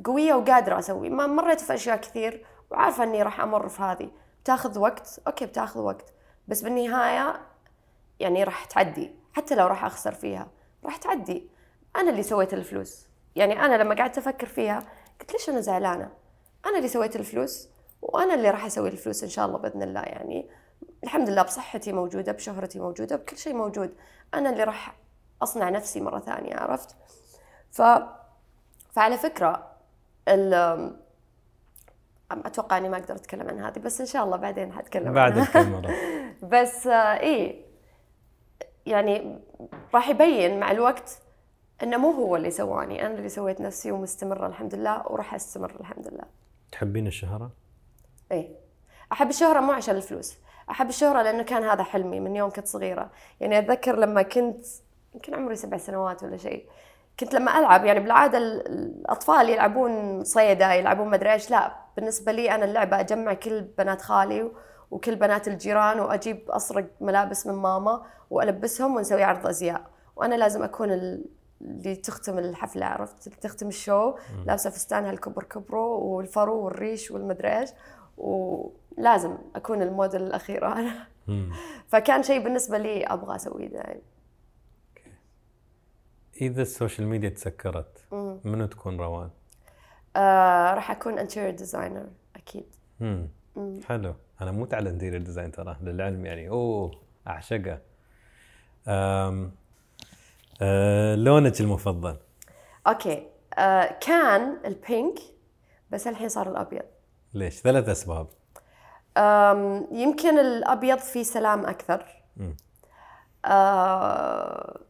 قوية وقادرة أسوي. ما مريت في أشياء كثير وعارفة إني راح أمر في هذه. بتاخذ وقت؟ أوكي بتاخذ وقت. بس بالنهاية يعني راح تعدي. حتى لو راح أخسر فيها راح تعدي. أنا اللي سويت الفلوس. يعني أنا لما قعدت أفكر فيها قلت ليش أنا زعلانة؟ أنا اللي سويت الفلوس وأنا اللي راح أسوي الفلوس إن شاء الله بإذن الله. يعني الحمد لله بصحتي موجودة بشهرتي موجودة بكل شيء موجود. أنا اللي راح أصنع نفسي مرة ثانية عرفت؟ ف فعلى فكرة ال أتوقع إني ما أقدر أتكلم عن هذه بس إن شاء الله بعدين حتكلم بعد. الكاميرا بس آه، إيه يعني راح يبين مع الوقت إنه مو هو اللي سواني أنا اللي سويت نفسي ومستمرة الحمد لله وراح أستمر الحمد لله. تحبين الشهرة؟ إيه. أحب الشهرة مو عشان الفلوس أحب الشهرة لأنه كان هذا حلمي من يوم كنت صغيرة. يعني أتذكر لما كنت يمكن عمري سبع سنوات ولا شيء. كنت لما ألعب يعني بالعادة ال- الأطفال يلعبون صيده يلعبون مدري إيش. لا بالنسبة لي أنا اللعبة أجمع كل بنات خالي وكل بنات الجيران وأجيب أسرق ملابس من ماما وألبسهم ونسوي عرض أزياء. وأنا لازم أكون ال- اللي تختم الحفلة عرفت؟ تختم الشو. لابسة فستانها الكبر كبره والفرو والريش والمدري إيش. ولازم أكون الموديل الاخيره أنا. فكان شيء بالنسبة لي أبغى أسويه دائما إذا ال social media تسكرت. منو تكون روان؟ آه راح أكون interior designer أكيد مم. مم. حلو أنا مو على interior design ترى للعلم يعني أوه أعشقه أم... أه... لونك المفضل أوكي آه كان ال pink بس الحين صار الأبيض ليش؟ ثلاث أسباب آم، يمكن الأبيض فيه سلام أكثر. آه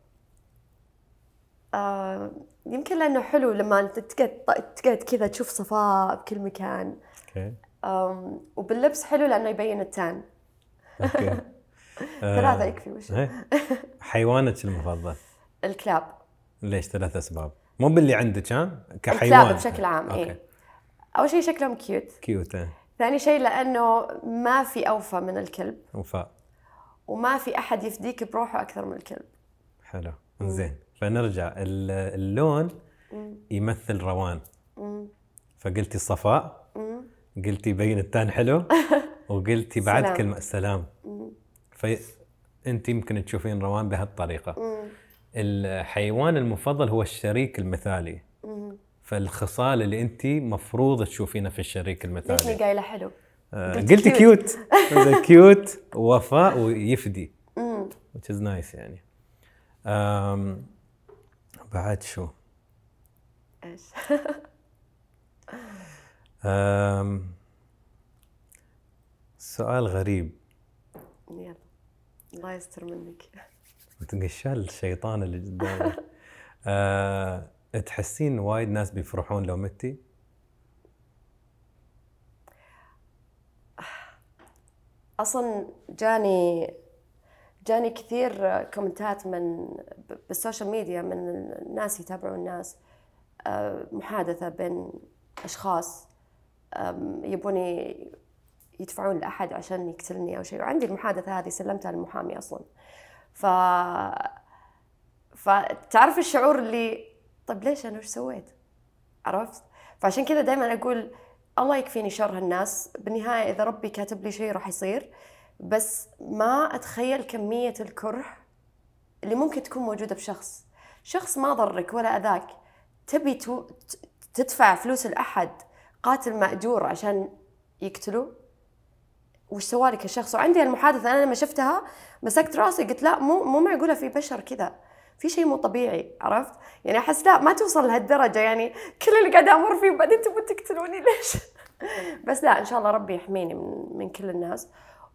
آه يمكن لأنه حلو لما تقعد كذا تشوف صفاء بكل مكان. أوكي. وباللبس حلو لأنه يبين ال tan. أوكي. آه، ثلاثة يكفي وش؟ إيه. حيوانك المفضل الكلاب. ليش ثلاث أسباب؟ مو باللي عندك ها؟ كحيوان. الكلاب بشكل عام أوكي. اي أول شيء شكلهم cute cute إيه. ثاني شيء لأنه ما في أوفى من الكلب. وفاء وما في أحد يفديك بروحه أكثر من الكلب. حلو. زين فنرجع. ال- اللون يمثل روان. فقلتي صفاء. قلتي يبين ال tan حلو. وقلتي بعد سلام. كلمة سلام. فأنت يمكن تشوفين روان بهالطريقة. مم. الحيوان المفضل هو الشريك المثالي. فالخصال اللي أنت مفروض تشوفينها في الشريك المثالي. قايله حلو؟ آه، قلت قلتي. cute cute ووفاء ويفدي. which is nice يعني. بعد شو؟ إيش؟ أم سؤال غريب. يلا الله يستر منك. تنقشال الشيطان اللي قدامك. أه تحسين وايد ناس بيفرحون لو متي؟ أصلا جاني جاني كثير كومنتات من بالسوشيال ميديا من الناس يتابعون الناس آه، محادثة بين أشخاص يبوني يدفعون لأحد عشان يقتلني أو شيء. وعندي المحادثة هذه سلمتها للمحامي أصلا. ف فتعرف الشعور اللي طيب ليش أنا وش سويت؟ عرفت؟ فعشان كذا دائما أقول الله يكفيني شر هالناس. بالنهاية إذا ربي كاتب لي شيء راح يصير. بس ما أتخيل كمية الكره اللي ممكن تكون موجودة بشخص. شخص ما ضرك ولا أذاك تبي تو... تدفع فلوس لأحد قاتل مأجور عشان يقتله وش سوالك الشخص وعندي المحادثة أنا لما شفتها مسكت راسي قلت لا مو مو معقولة في بشر كذا. في شيء مو طبيعي عرفت؟ يعني أحس لا ما توصل لهالدرجة يعني كل اللي قاعدة أمر فيه وبعدين تبون تقتلوني ليش؟ بس لا إن شاء الله ربي يحميني من, من كل الناس.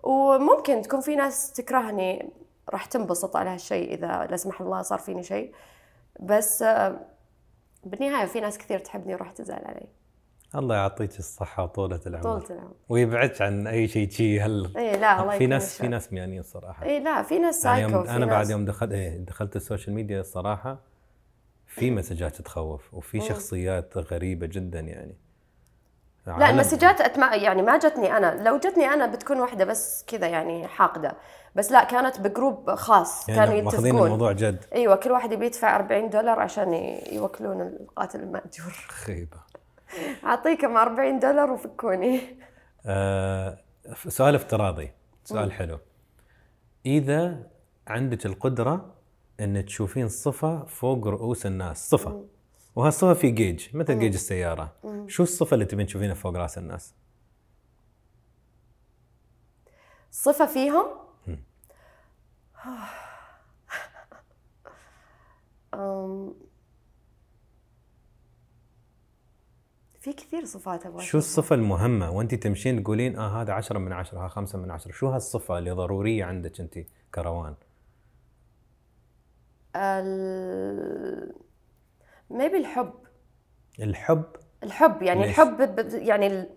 وممكن تكون في ناس تكرهني راح تنبسط على هالشيء إذا لا سمح الله صار فيني شيء. بس آه، بالنهاية في ناس كثير تحبني وراح تزعل علي. الله يعطيك الصحة وطولة العمر. طولة العمر. ويبعدك عن أي شيء شي هل اي لا الله في ناس. في ناس ميانين الصراحة اي لا في ناس يعني سايكو يوم في أنا ناس بعد يوم دخلت إيه دخلت السوشيال ميديا الصراحه في مسجات تخوف وفي شخصيات غريبة جدا يعني. لا المسجات أتما يعني ما جتني أنا. لو جتني أنا بتكون واحدة بس كذا يعني حاقدة. بس لا كانت بجروب خاص كانوا يعني ماخذين يتفقون. الموضوع جد. إيوه كل واحد يبي يدفع 40 دولار عشان يوكلون القاتل المأجور. خيبة. أعطيكم 40 دولار وفكوني. آه سؤال افتراضي. سؤال حلو. إذا عندك القدرة ان تشوفين صفة فوق رؤوس الناس. صفة. وهالصفة في جيج مثل جيج السيارة؟ شو الصفة اللي تبين تشوفينها فوق رأس الناس؟ صفة فيهم؟ في كثير صفات أبغى شو أشوفها. الصفة المهمة؟ وانت تمشين تقولين آه هذا عشرة من عشرة ها خمسة من عشرة. شو هالصفة اللي ضرورية عندك انت كروان؟ ال... ميبي الحب. الحب. الحب يعني ليش؟ الحب يعني ال-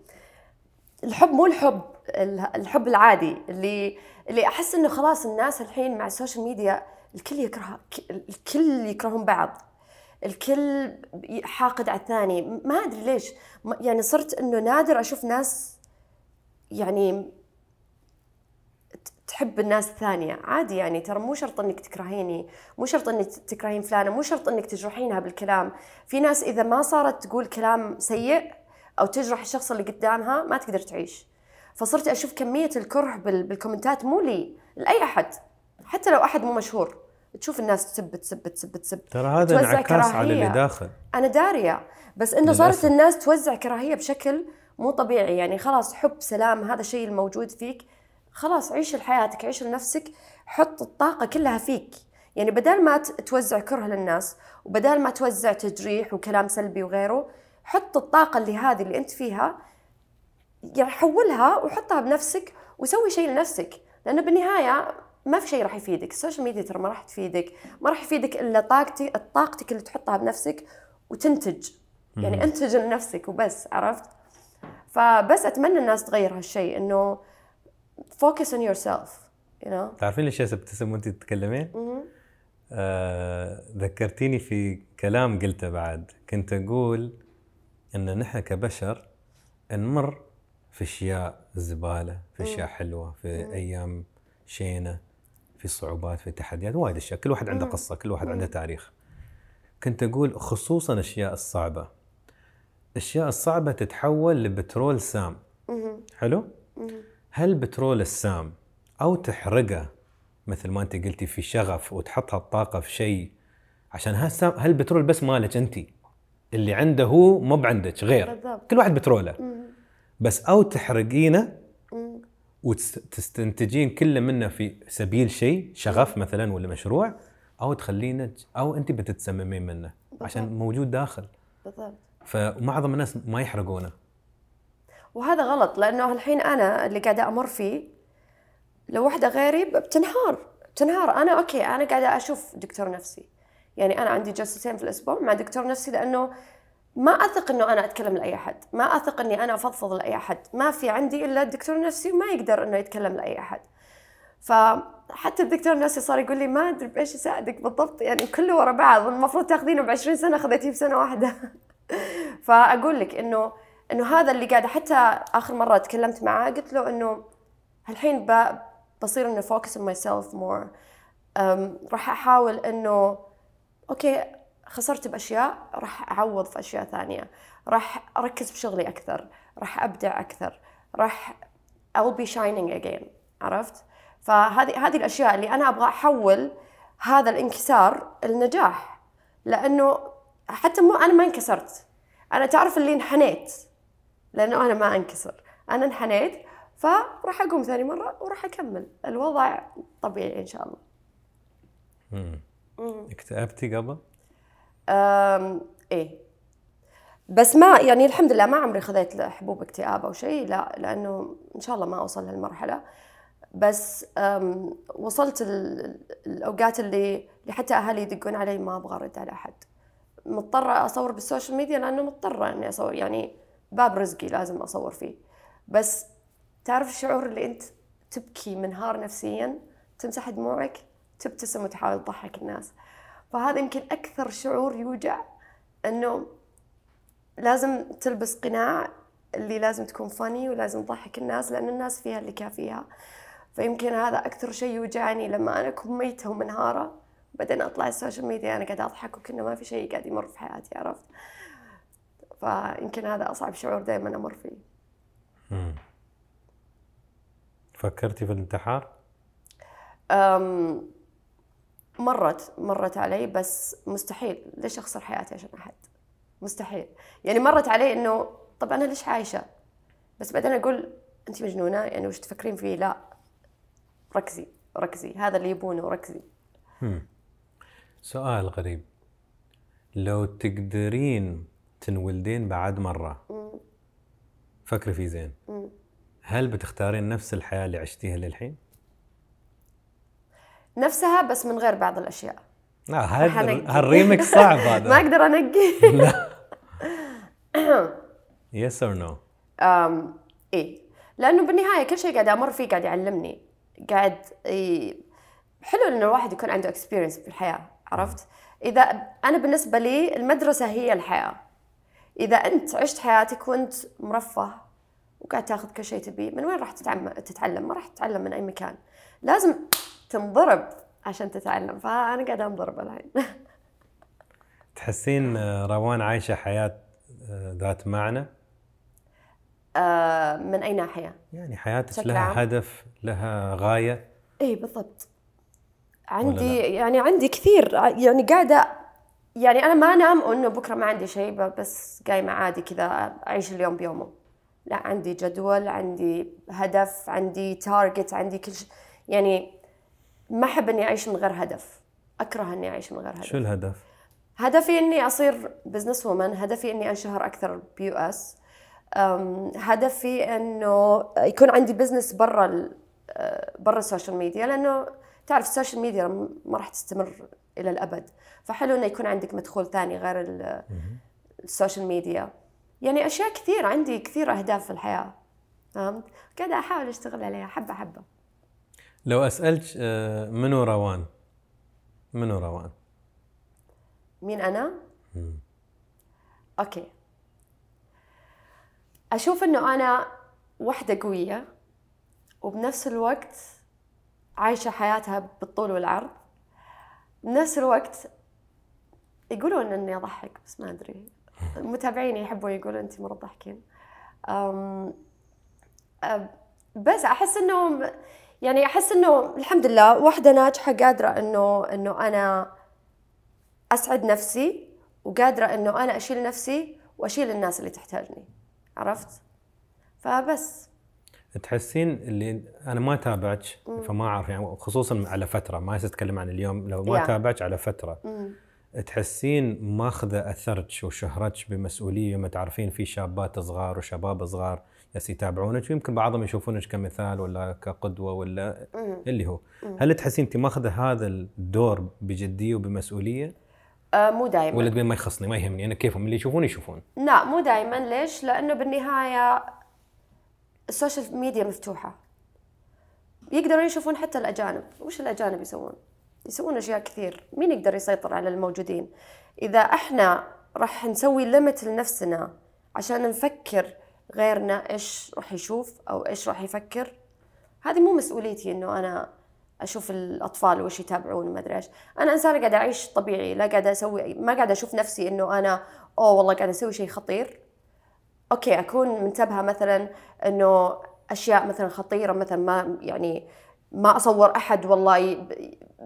الحب مو الحب ال- الحب العادي اللي اللي أحس إنه خلاص الناس الحين مع السوشيال ميديا الكل يكره الكل يكرهون بعض. الكل حاقد على الثاني. ما أدري ليش. يعني صرت إنه نادر أشوف ناس يعني تحب الناس الثانية. عادي يعني ترى مو شرط إنك تكرهيني مو شرط إنك تكرهين فلانة مو شرط إنك تجرحينها بالكلام. في ناس إذا ما صارت تقول كلام سيء أو تجرح الشخص اللي قدامها ما تقدر تعيش. فصرت أشوف كمية الكره بالكومنتات مو لي لأي أحد. حتى لو أحد مو مشهور تشوف الناس تسب تسب تسب تسب. ترى هذا انعكاس على اللي داخل. أنا دارية. بس إنه صارت الناس توزع كراهية بشكل مو طبيعي. يعني خلاص حب سلام هذا الشيء الموجود فيك. خلاص عيش لحياتك عيش لنفسك حط الطاقة كلها فيك. يعني بدل ما توزع كره للناس وبدل ما توزع تجريح وكلام سلبي وغيره حط الطاقة اللي هذه اللي أنت فيها يعني حولها وحطها بنفسك وسوي شيء لنفسك. لأنه بالنهاية ما في شيء راح يفيدك. السوشيال ميديا ترى ما راح تفيدك ما راح يفيدك إلا طاقتي طاقتك اللي تحطها بنفسك وتنتج. يعني انتج لنفسك وبس عرفت؟ فبس أتمنى الناس تغير هالشيء إنه focus on yourself you know? تعرفين ليش ابتسم وانت تتكلمين؟ آه ذكرتيني في كلام قلته بعد. كنت أقول إن نحن كبشر نمر في أشياء زبالة في أشياء حلوة في أيام شينة في صعوبات في تحديات وايد أشياء. كل واحد عنده قصة كل واحد عنده تاريخ. كنت أقول خصوصا الاشياء الصعبة. الاشياء الصعبة تتحول لبترول سام. حلو؟ هل بترول السام أو تحرقه؟ مثل ما أنت قلتي في شغف وتحط هالطاقه في شيء. عشان هالسام هالبترول بس مالك أنت؟ اللي عنده هو مو بعندك غير. بالضبط. كل واحد بترولة. بس أو تحرقينه وتستنتجين كل منه في سبيل شيء شغف مثلا ولا مشروع أو تخلينه أو أنت بتتسممين منه. بالضبط. عشان موجود داخل. بالضبط. فمعظم الناس ما يحرقونه. وهذا غلط لأنه الحين أنا اللي قاعدة أمر فيه لو واحدة غيري بتنهار بتنهار. أنا أوكي أنا قاعدة أشوف دكتور نفسي. يعني أنا عندي جلستين في الأسبوع مع دكتور نفسي لأنه ما أثق إنه أنا أتكلم لأي أحد ما أثق إني أنا أفضفض لأي أحد. ما في عندي إلا الدكتور نفسي وما يقدر إنه يتكلم لأي أحد. فحتى الدكتور النفسي صار يقول لي ما أدري بإيش اساعدك بالضبط يعني كله ورا بعض المفروض تاخذينه ب 20 سنة خذيتيه بسنه واحدة. فأقول لك إنه إنه هذا اللي قاعدة حتى آخر مرة تكلمت معاه قلت له إنه الحين بصير إنه focus on myself more. راح أحاول إنه أوكي خسرت بأشياء راح أعوض في أشياء ثانية. راح أركز بشغلي أكثر راح أبدع أكثر راح I'll be shining again عرفت؟ فهذه هذه الأشياء اللي أنا أبغى أحول هذا الانكسار النجاح لأنه حتى مو أنا ما انكسرت. أنا تعرف اللي انحنيت. لأنه أنا ما أنكسر. أنا انحنيت فراح أقوم ثاني مرة وراح أكمل. الوضع طبيعي إن شاء الله. امم اكتئبتي قبل؟ أم إيه. بس ما يعني الحمد لله ما عمري خذيت حبوب اكتئاب أو شيء لا لأنه إن شاء الله ما أوصل لهالمرحلة. بس وصلت الأوقات اللي اللي حتى أهلي يدقون علي ما أبغى أرد على أحد. مضطرة أصور بالسوشيال ميديا لأنه مضطرة إني أصور يعني باب رزقي لازم أصور فيه. بس تعرف الشعور اللي أنت تبكي منهار نفسيا تمسح دموعك تبتسم وتحاول تضحك الناس. فهذا يمكن أكثر شعور يوجع إنه لازم تلبس قناع اللي لازم تكون funny ولازم تضحك الناس لأن الناس فيها اللي كافيها. فيمكن هذا أكثر شيء يوجعني لما أنا أكون ميتة ومنهارة بعدين أطلع السوشيال ميديا أنا قاعدة أضحك وكأنه ما في شيء قاعد يمر في حياتي عرفت؟ فيمكن هذا أصعب شعور دائما أمر فيه. مم. فكرتي في الانتحار؟ أم مرت مرت علي بس مستحيل. ليش أخسر حياتي عشان أحد؟ مستحيل. يعني مرت علي إنه طب أنا ليش عايشة؟ بس بعدين أقول أنت مجنونة؟ يعني وش تفكرين فيه؟ لا. ركزي ركزي. هذا اللي يبونه ركزي. سؤال غريب. لو تقدرين تنولدين بعد مرة. فكري فيه زين. هل بتختارين نفس الحياة اللي عشتيها للحين؟ نفسها بس من غير بعض الأشياء. لا هذا هالريمكس صعب هذا. ما أقدر أنقي. لا. yes or no إيه. لأنه بالنهاية كل شيء قاعد أمر فيه قاعد يعلمني. قاعد حلو ان الواحد يكون عنده experience في الحياة عرفت؟ إذا أنا بالنسبة لي المدرسة هي الحياة. إذا أنت عشت حياتك وأنت مرفه وقاعد تاخذ كل شيء تبيه من وين راح تتعلم تتعلم؟ ما راح تتعلم من أي مكان. لازم تنضرب عشان تتعلم. فأنا قاعدة أنضرب الحين. تحسين آه، روان عايشة حياة آه، ذات معنى؟ آه من أي ناحية؟ يعني حياتك لها عام. هدف لها غاية؟ اي بالضبط. عندي يعني عندي كثير. يعني قاعدة يعني أنا ما أنام إنه بكرة ما عندي شيء بس قايمة عادي كذا أعيش اليوم بيومه. لا عندي جدول عندي هدف عندي target عندي كل شيء يعني ما أحب إني أعيش من غير هدف. أكره إني أعيش من غير هدف. شو الهدف؟ هدفي إني أصير businesswoman هدفي إني أنشهر أكثر ب US. هدفي إنه يكون عندي business برا برا السوشيال ميديا لأنه تعرف السوشيال ميديا ما راح تستمر إلى الأبد. فحلو إنه يكون عندك مدخول ثاني غير ال- السوشيال ميديا. يعني أشياء كثير عندي كثير أهداف في الحياة. فهمت؟ قاعدة أحاول أشتغل عليها حبة حبة. لو أسألك آه، منو روان؟ منو روان؟ مين أنا؟ أوكي. أشوف إنه أنا وحدة قوية وبنفس الوقت عايشة حياتها بالطول والعرض. بنفس الوقت يقولون إني أضحك بس ما أدري. متابعيني يحبون يقولوا انت مره تضحكين. بس أحس انه يعني أحس انه الحمد لله واحدة ناجحة قادرة إنه إنه أنا أسعد نفسي وقادرة إنه أنا أشيل نفسي وأشيل الناس اللي تحتاجني. عرفت؟ فبس. تحسين اللي أنا ما تابعك فما أعرف يعني خصوصا على فترة ما أتكلم عن اليوم لو ما Yeah. تابعك على فترة مم. تحسين ماخذة أثرك وشهرتك بمسؤولية ما تعرفين في شابات صغار وشباب صغار يس يتابعونك ويمكن بعضهم يشوفونك كمثال ولا كقدوة ولا اللي هو. هل تحسين أنت ماخذة هذا الدور بجدية وبمسؤولية؟ آه مو دائما ولا تقولين ما يخصني ما يهمني أنا كيفهم؟ اللي يشوفون يشوفون. لا مو دائما ليش؟ لأنه بالنهاية السوشيال ميديا مفتوحة. يقدرون يشوفون حتى الأجانب، وش الأجانب يسوون؟ يسوون أشياء كثير، مين يقدر يسيطر على الموجودين؟ إذا إحنا راح نسوي limit لنفسنا عشان نفكر غيرنا إيش راح يشوف أو إيش راح يفكر هذه مو مسؤوليتي إنه أنا أشوف الأطفال وش يتابعون ما أدري إيش. أنا إنسانة قاعدة أعيش طبيعي لا قاعدة أسوي ما قاعدة أشوف نفسي إنه أنا أوه والله قاعدة أسوي شيء خطير. أوكي أكون منتبهة مثلا إنه أشياء مثلا خطيرة مثلا ما يعني ما أصور أحد والله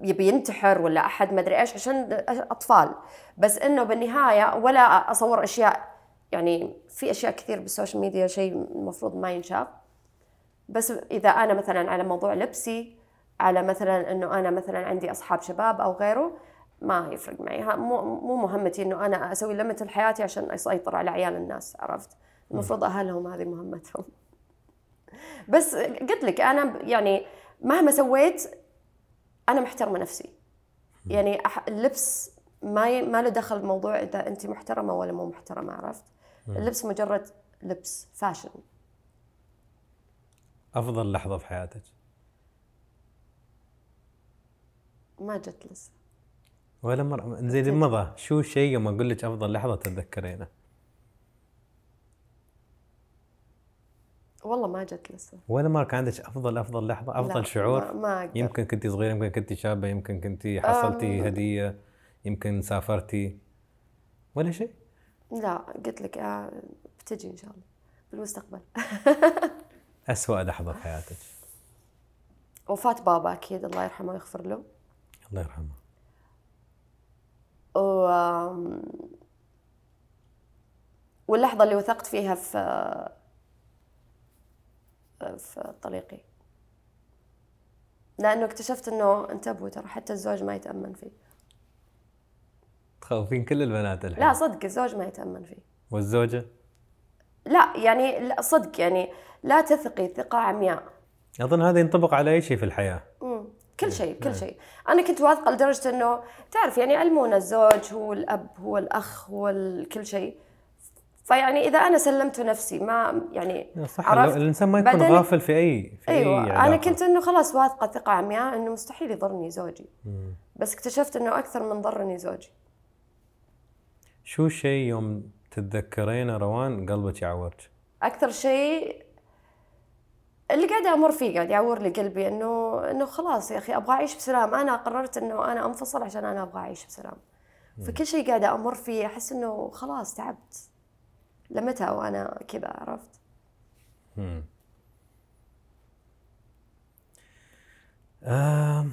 يبي ينتحر ولا أحد ما أدري إيش عشان أطفال. بس إنه بالنهاية ولا أصور أشياء يعني في أشياء كثير بالسوشيال ميديا شيء المفروض ما ينشاف. بس إذا أنا مثلا على موضوع لبسي على مثلا إنه أنا مثلا عندي أصحاب شباب أو غيره ما يفرق معي. مو مو مهمتي إنه أنا أسوي ليمت لحياتي عشان أسيطر على عيال الناس عرفت؟ المفروض أهلهم هذه مهمتهم. بس قلت لك أنا يعني مهما سويت أنا محترمة نفسي. يعني اللبس ما ي... ما له دخل بموضوع إذا أنت محترمة ولا مو محترمة عرفت؟ اللبس مجرد لبس فاشن. أفضل لحظة في حياتك؟ ما جت لسه. ولا مرة. زين مضى. شو الشيء يوم أقول لك أفضل لحظة تتذكرينه؟ والله ما جت لسه. ولا كان عندك أفضل أفضل لحظة أفضل لا، شعور؟ ما, ما أقدر. يمكن كنت صغيرة يمكن كنت شابة يمكن كنت حصلتي هدية يمكن سافرتي ولا شيء؟ لا قلت لك آه بتجي إن شاء الله بالمستقبل. أسوأ لحظة في حياتك. وفاة بابا أكيد الله يرحمه ويغفر له. الله يرحمه. و آم، واللحظة اللي وثقت فيها في في طريقي. لأنه اكتشفت إنه انتبهوا ترى حتى الزوج ما يتأمن فيه. تخوفين كل البنات الحين. لا صدق الزوج ما يتأمن فيه. والزوجة؟ لا يعني لا صدق يعني لا تثقي ثقة عمياء. أظن هذا ينطبق على أي شيء في الحياة. مم. كل شيء كل شيء. أنا كنت واثقة لدرجة إنه تعرف يعني علمونا الزوج هو الأب هو الأخ هو كل شيء. فيعني إذا أنا سلمت نفسي ما يعني صح لو الإنسان ما يكون غافل في اي في أيوه اي أنا علاقة. كنت إنه خلاص واثقة ثقة عمياء إنه مستحيل يضرني زوجي. بس اكتشفت إنه أكثر من ضرني زوجي. شو الشيء يوم تتذكرينه روان قلبك يعورك؟ أكثر شيء اللي قاعدة أمر فيه قاعد يعور لي قلبي انه إنه خلاص يا أخي أبغى أعيش بسلام. أنا قررت إنه أنا أنفصل عشان أنا أبغى أعيش بسلام. فكل شيء قاعدة أمر فيه أحس إنه خلاص تعبت. لمتى وأنا كذا عرفت مم. آم.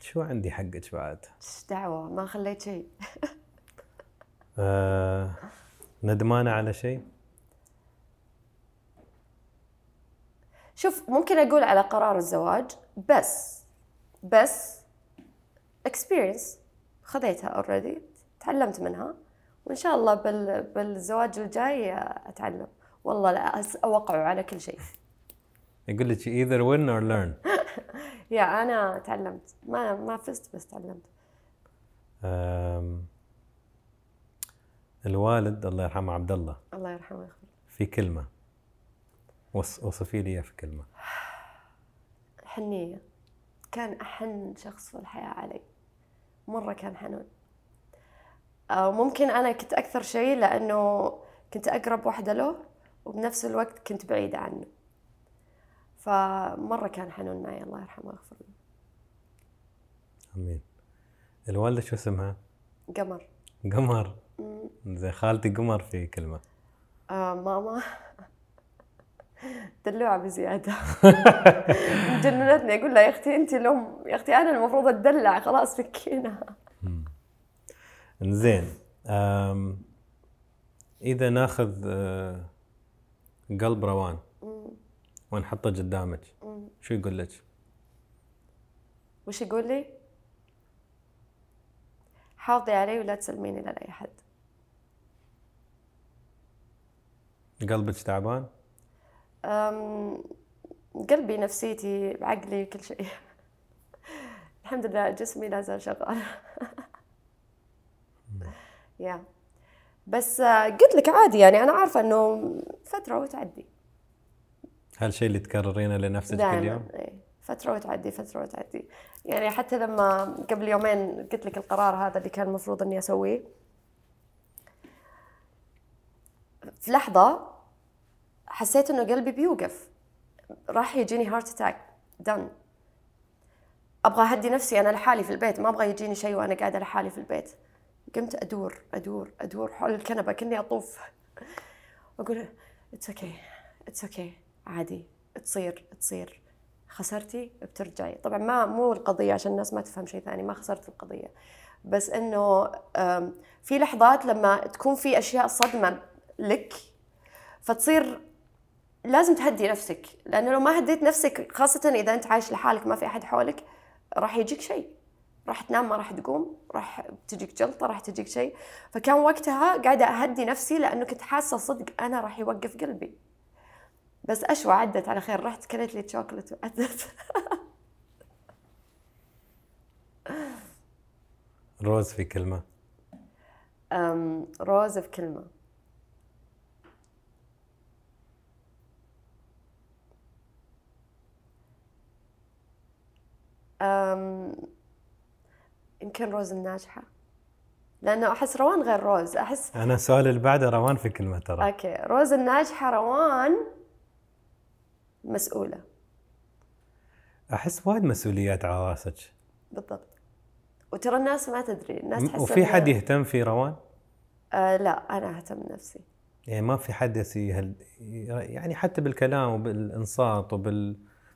شو عندي حقك بعد إيش دعوة ما خليت شيء آه. ندمانة على شيء شوف ممكن أقول على قرار الزواج بس بس experience خذيتها اوريدي تعلمت منها وإن شاء الله بال بالزواج الجاي أتعلم. والله لا اوقعه على كل شيء. يقول لك either win or learn. يا أنا تعلمت. ما ما فزت بس تعلمت. الوالد الله يرحمه عبد الله الله يرحمه له. في كلمة. وص- وصفي لي في كلمة. حنية. كان أحن شخص في الحياة علي. مرة كان حنون. أو ممكن أنا كنت أكثر شيء لأنه كنت أقرب واحدة له وبنفس الوقت كنت بعيدة عنه. فمرة كان حنون معي الله يرحمه ويغفر له. آمين. الوالدة شو اسمها؟ قمر. قمر. زي خالتي قمر في كلمة. آه ماما. دلوعة بزيادة. جننتني أقول لها يا أختي أنت الأم يا أختي أنا المفروض أتدلع خلاص فكينا. زين. إذا ناخذ آه، قلب روان. ونحطه قدامك. شو يقول لك؟ وش يقول لي؟ حافظي علي ولا تسلميني لأي حد قلبك تعبان؟ أم، قلبي نفسيتي عقلي كل شيء. الحمد لله جسمي لا زال شغال. يا بس آه، قلت لك عادي يعني أنا عارفة إنه فترة وتعدي. هالشيء اللي تكررينه لنفسك كل يوم؟ إيه. فترة وتعدي فترة وتعدي. يعني حتى لما قبل يومين قلت لك القرار هذا اللي كان المفروض إني أسويه. في لحظة حسيت إنه قلبي بيوقف. راح يجيني heart attack then أبغى أهدي نفسي أنا لحالي في البيت. ما أبغى يجيني شيء وأنا قاعدة لحالي في البيت. قمت أدور أدور أدور حول الكنبة كني أطوف. واقول it's okay it's okay عادي تصير تصير. خسرتي بترجعي. طبعا ما مو القضية عشان الناس ما تفهم شيء ثاني ما خسرت القضية. بس إنه في لحظات لما تكون في أشياء صدمة لك فتصير لازم تهدي نفسك. لأنه لو ما هديت نفسك خاصة إذا أنت عايش لحالك ما في أحد حولك راح يجيك شيء. راح تنام ما راح تقوم راح تجيك جلطة راح تجيك شيء. فكان وقتها قاعدة أهدي نفسي لأنه كنت حاسة صدق أنا راح يوقف قلبي. بس أشوى عدت على خير رحت كليت لي شوكولات وعدت روز في كلمة. أم، روز في كلمة. أم، يمكن روز الناجحة. لأنه أحس روان غير روز أحس أنا السؤال اللي بعده روان في كلمة ترى. أوكي. روز الناجحة روان مسؤولة. أحس وايد مسؤوليات على راسك بالضبط. وترى الناس ما تدري الناس تحس وفي حد يهتم في روان؟ آه لا أنا أهتم بنفسي يعني ما في حد يسي. يعني حتى بالكلام وبالإنصات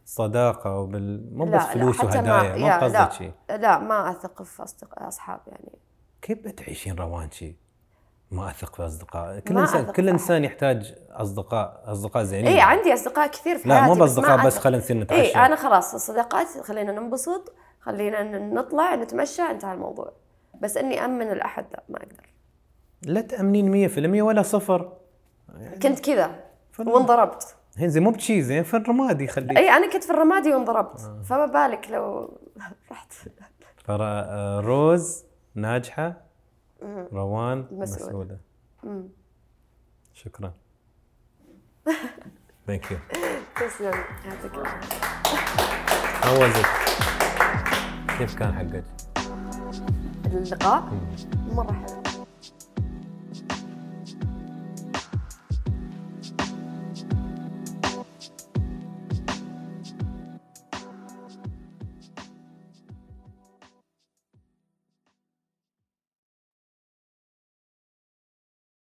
وبالصداقه وبال مو لا، بس لا، فلوس وهدايا يا، ما لا، قصدك شيء لا ما أثق في أصدقاء أصحاب يعني. كيف بتعيشين روان شيء؟ ما أثق في أصدقاء. كل انسان كل إنسان يحتاج اصدقاء أصدقاء زينين اي عندي أصدقاء كثير في لا حياتي مو بس ما باصدقاء بس أثق. خلينا نصير اي نتعشى. أنا خلاص الصداقات خلينا ننبسط خلينا نطلع نتمشى انتهى الموضوع. بس إني أمن الأحد لا ما أقدر. لا تأمنين 100% ولا صفر. كنت كذا وانضربت. هين زي مو بشي زين في الرمادي خليك أي أنا كنت في الرمادي وانضربت فما بالك لو رحت. فرا آه، روز ناجحة روان مسؤولة. مسؤوله شكرا. ثانك يو تسلم. يعطيك العافية. How was it؟ كيف كان حقك؟ اللقاء؟ مرة حلو.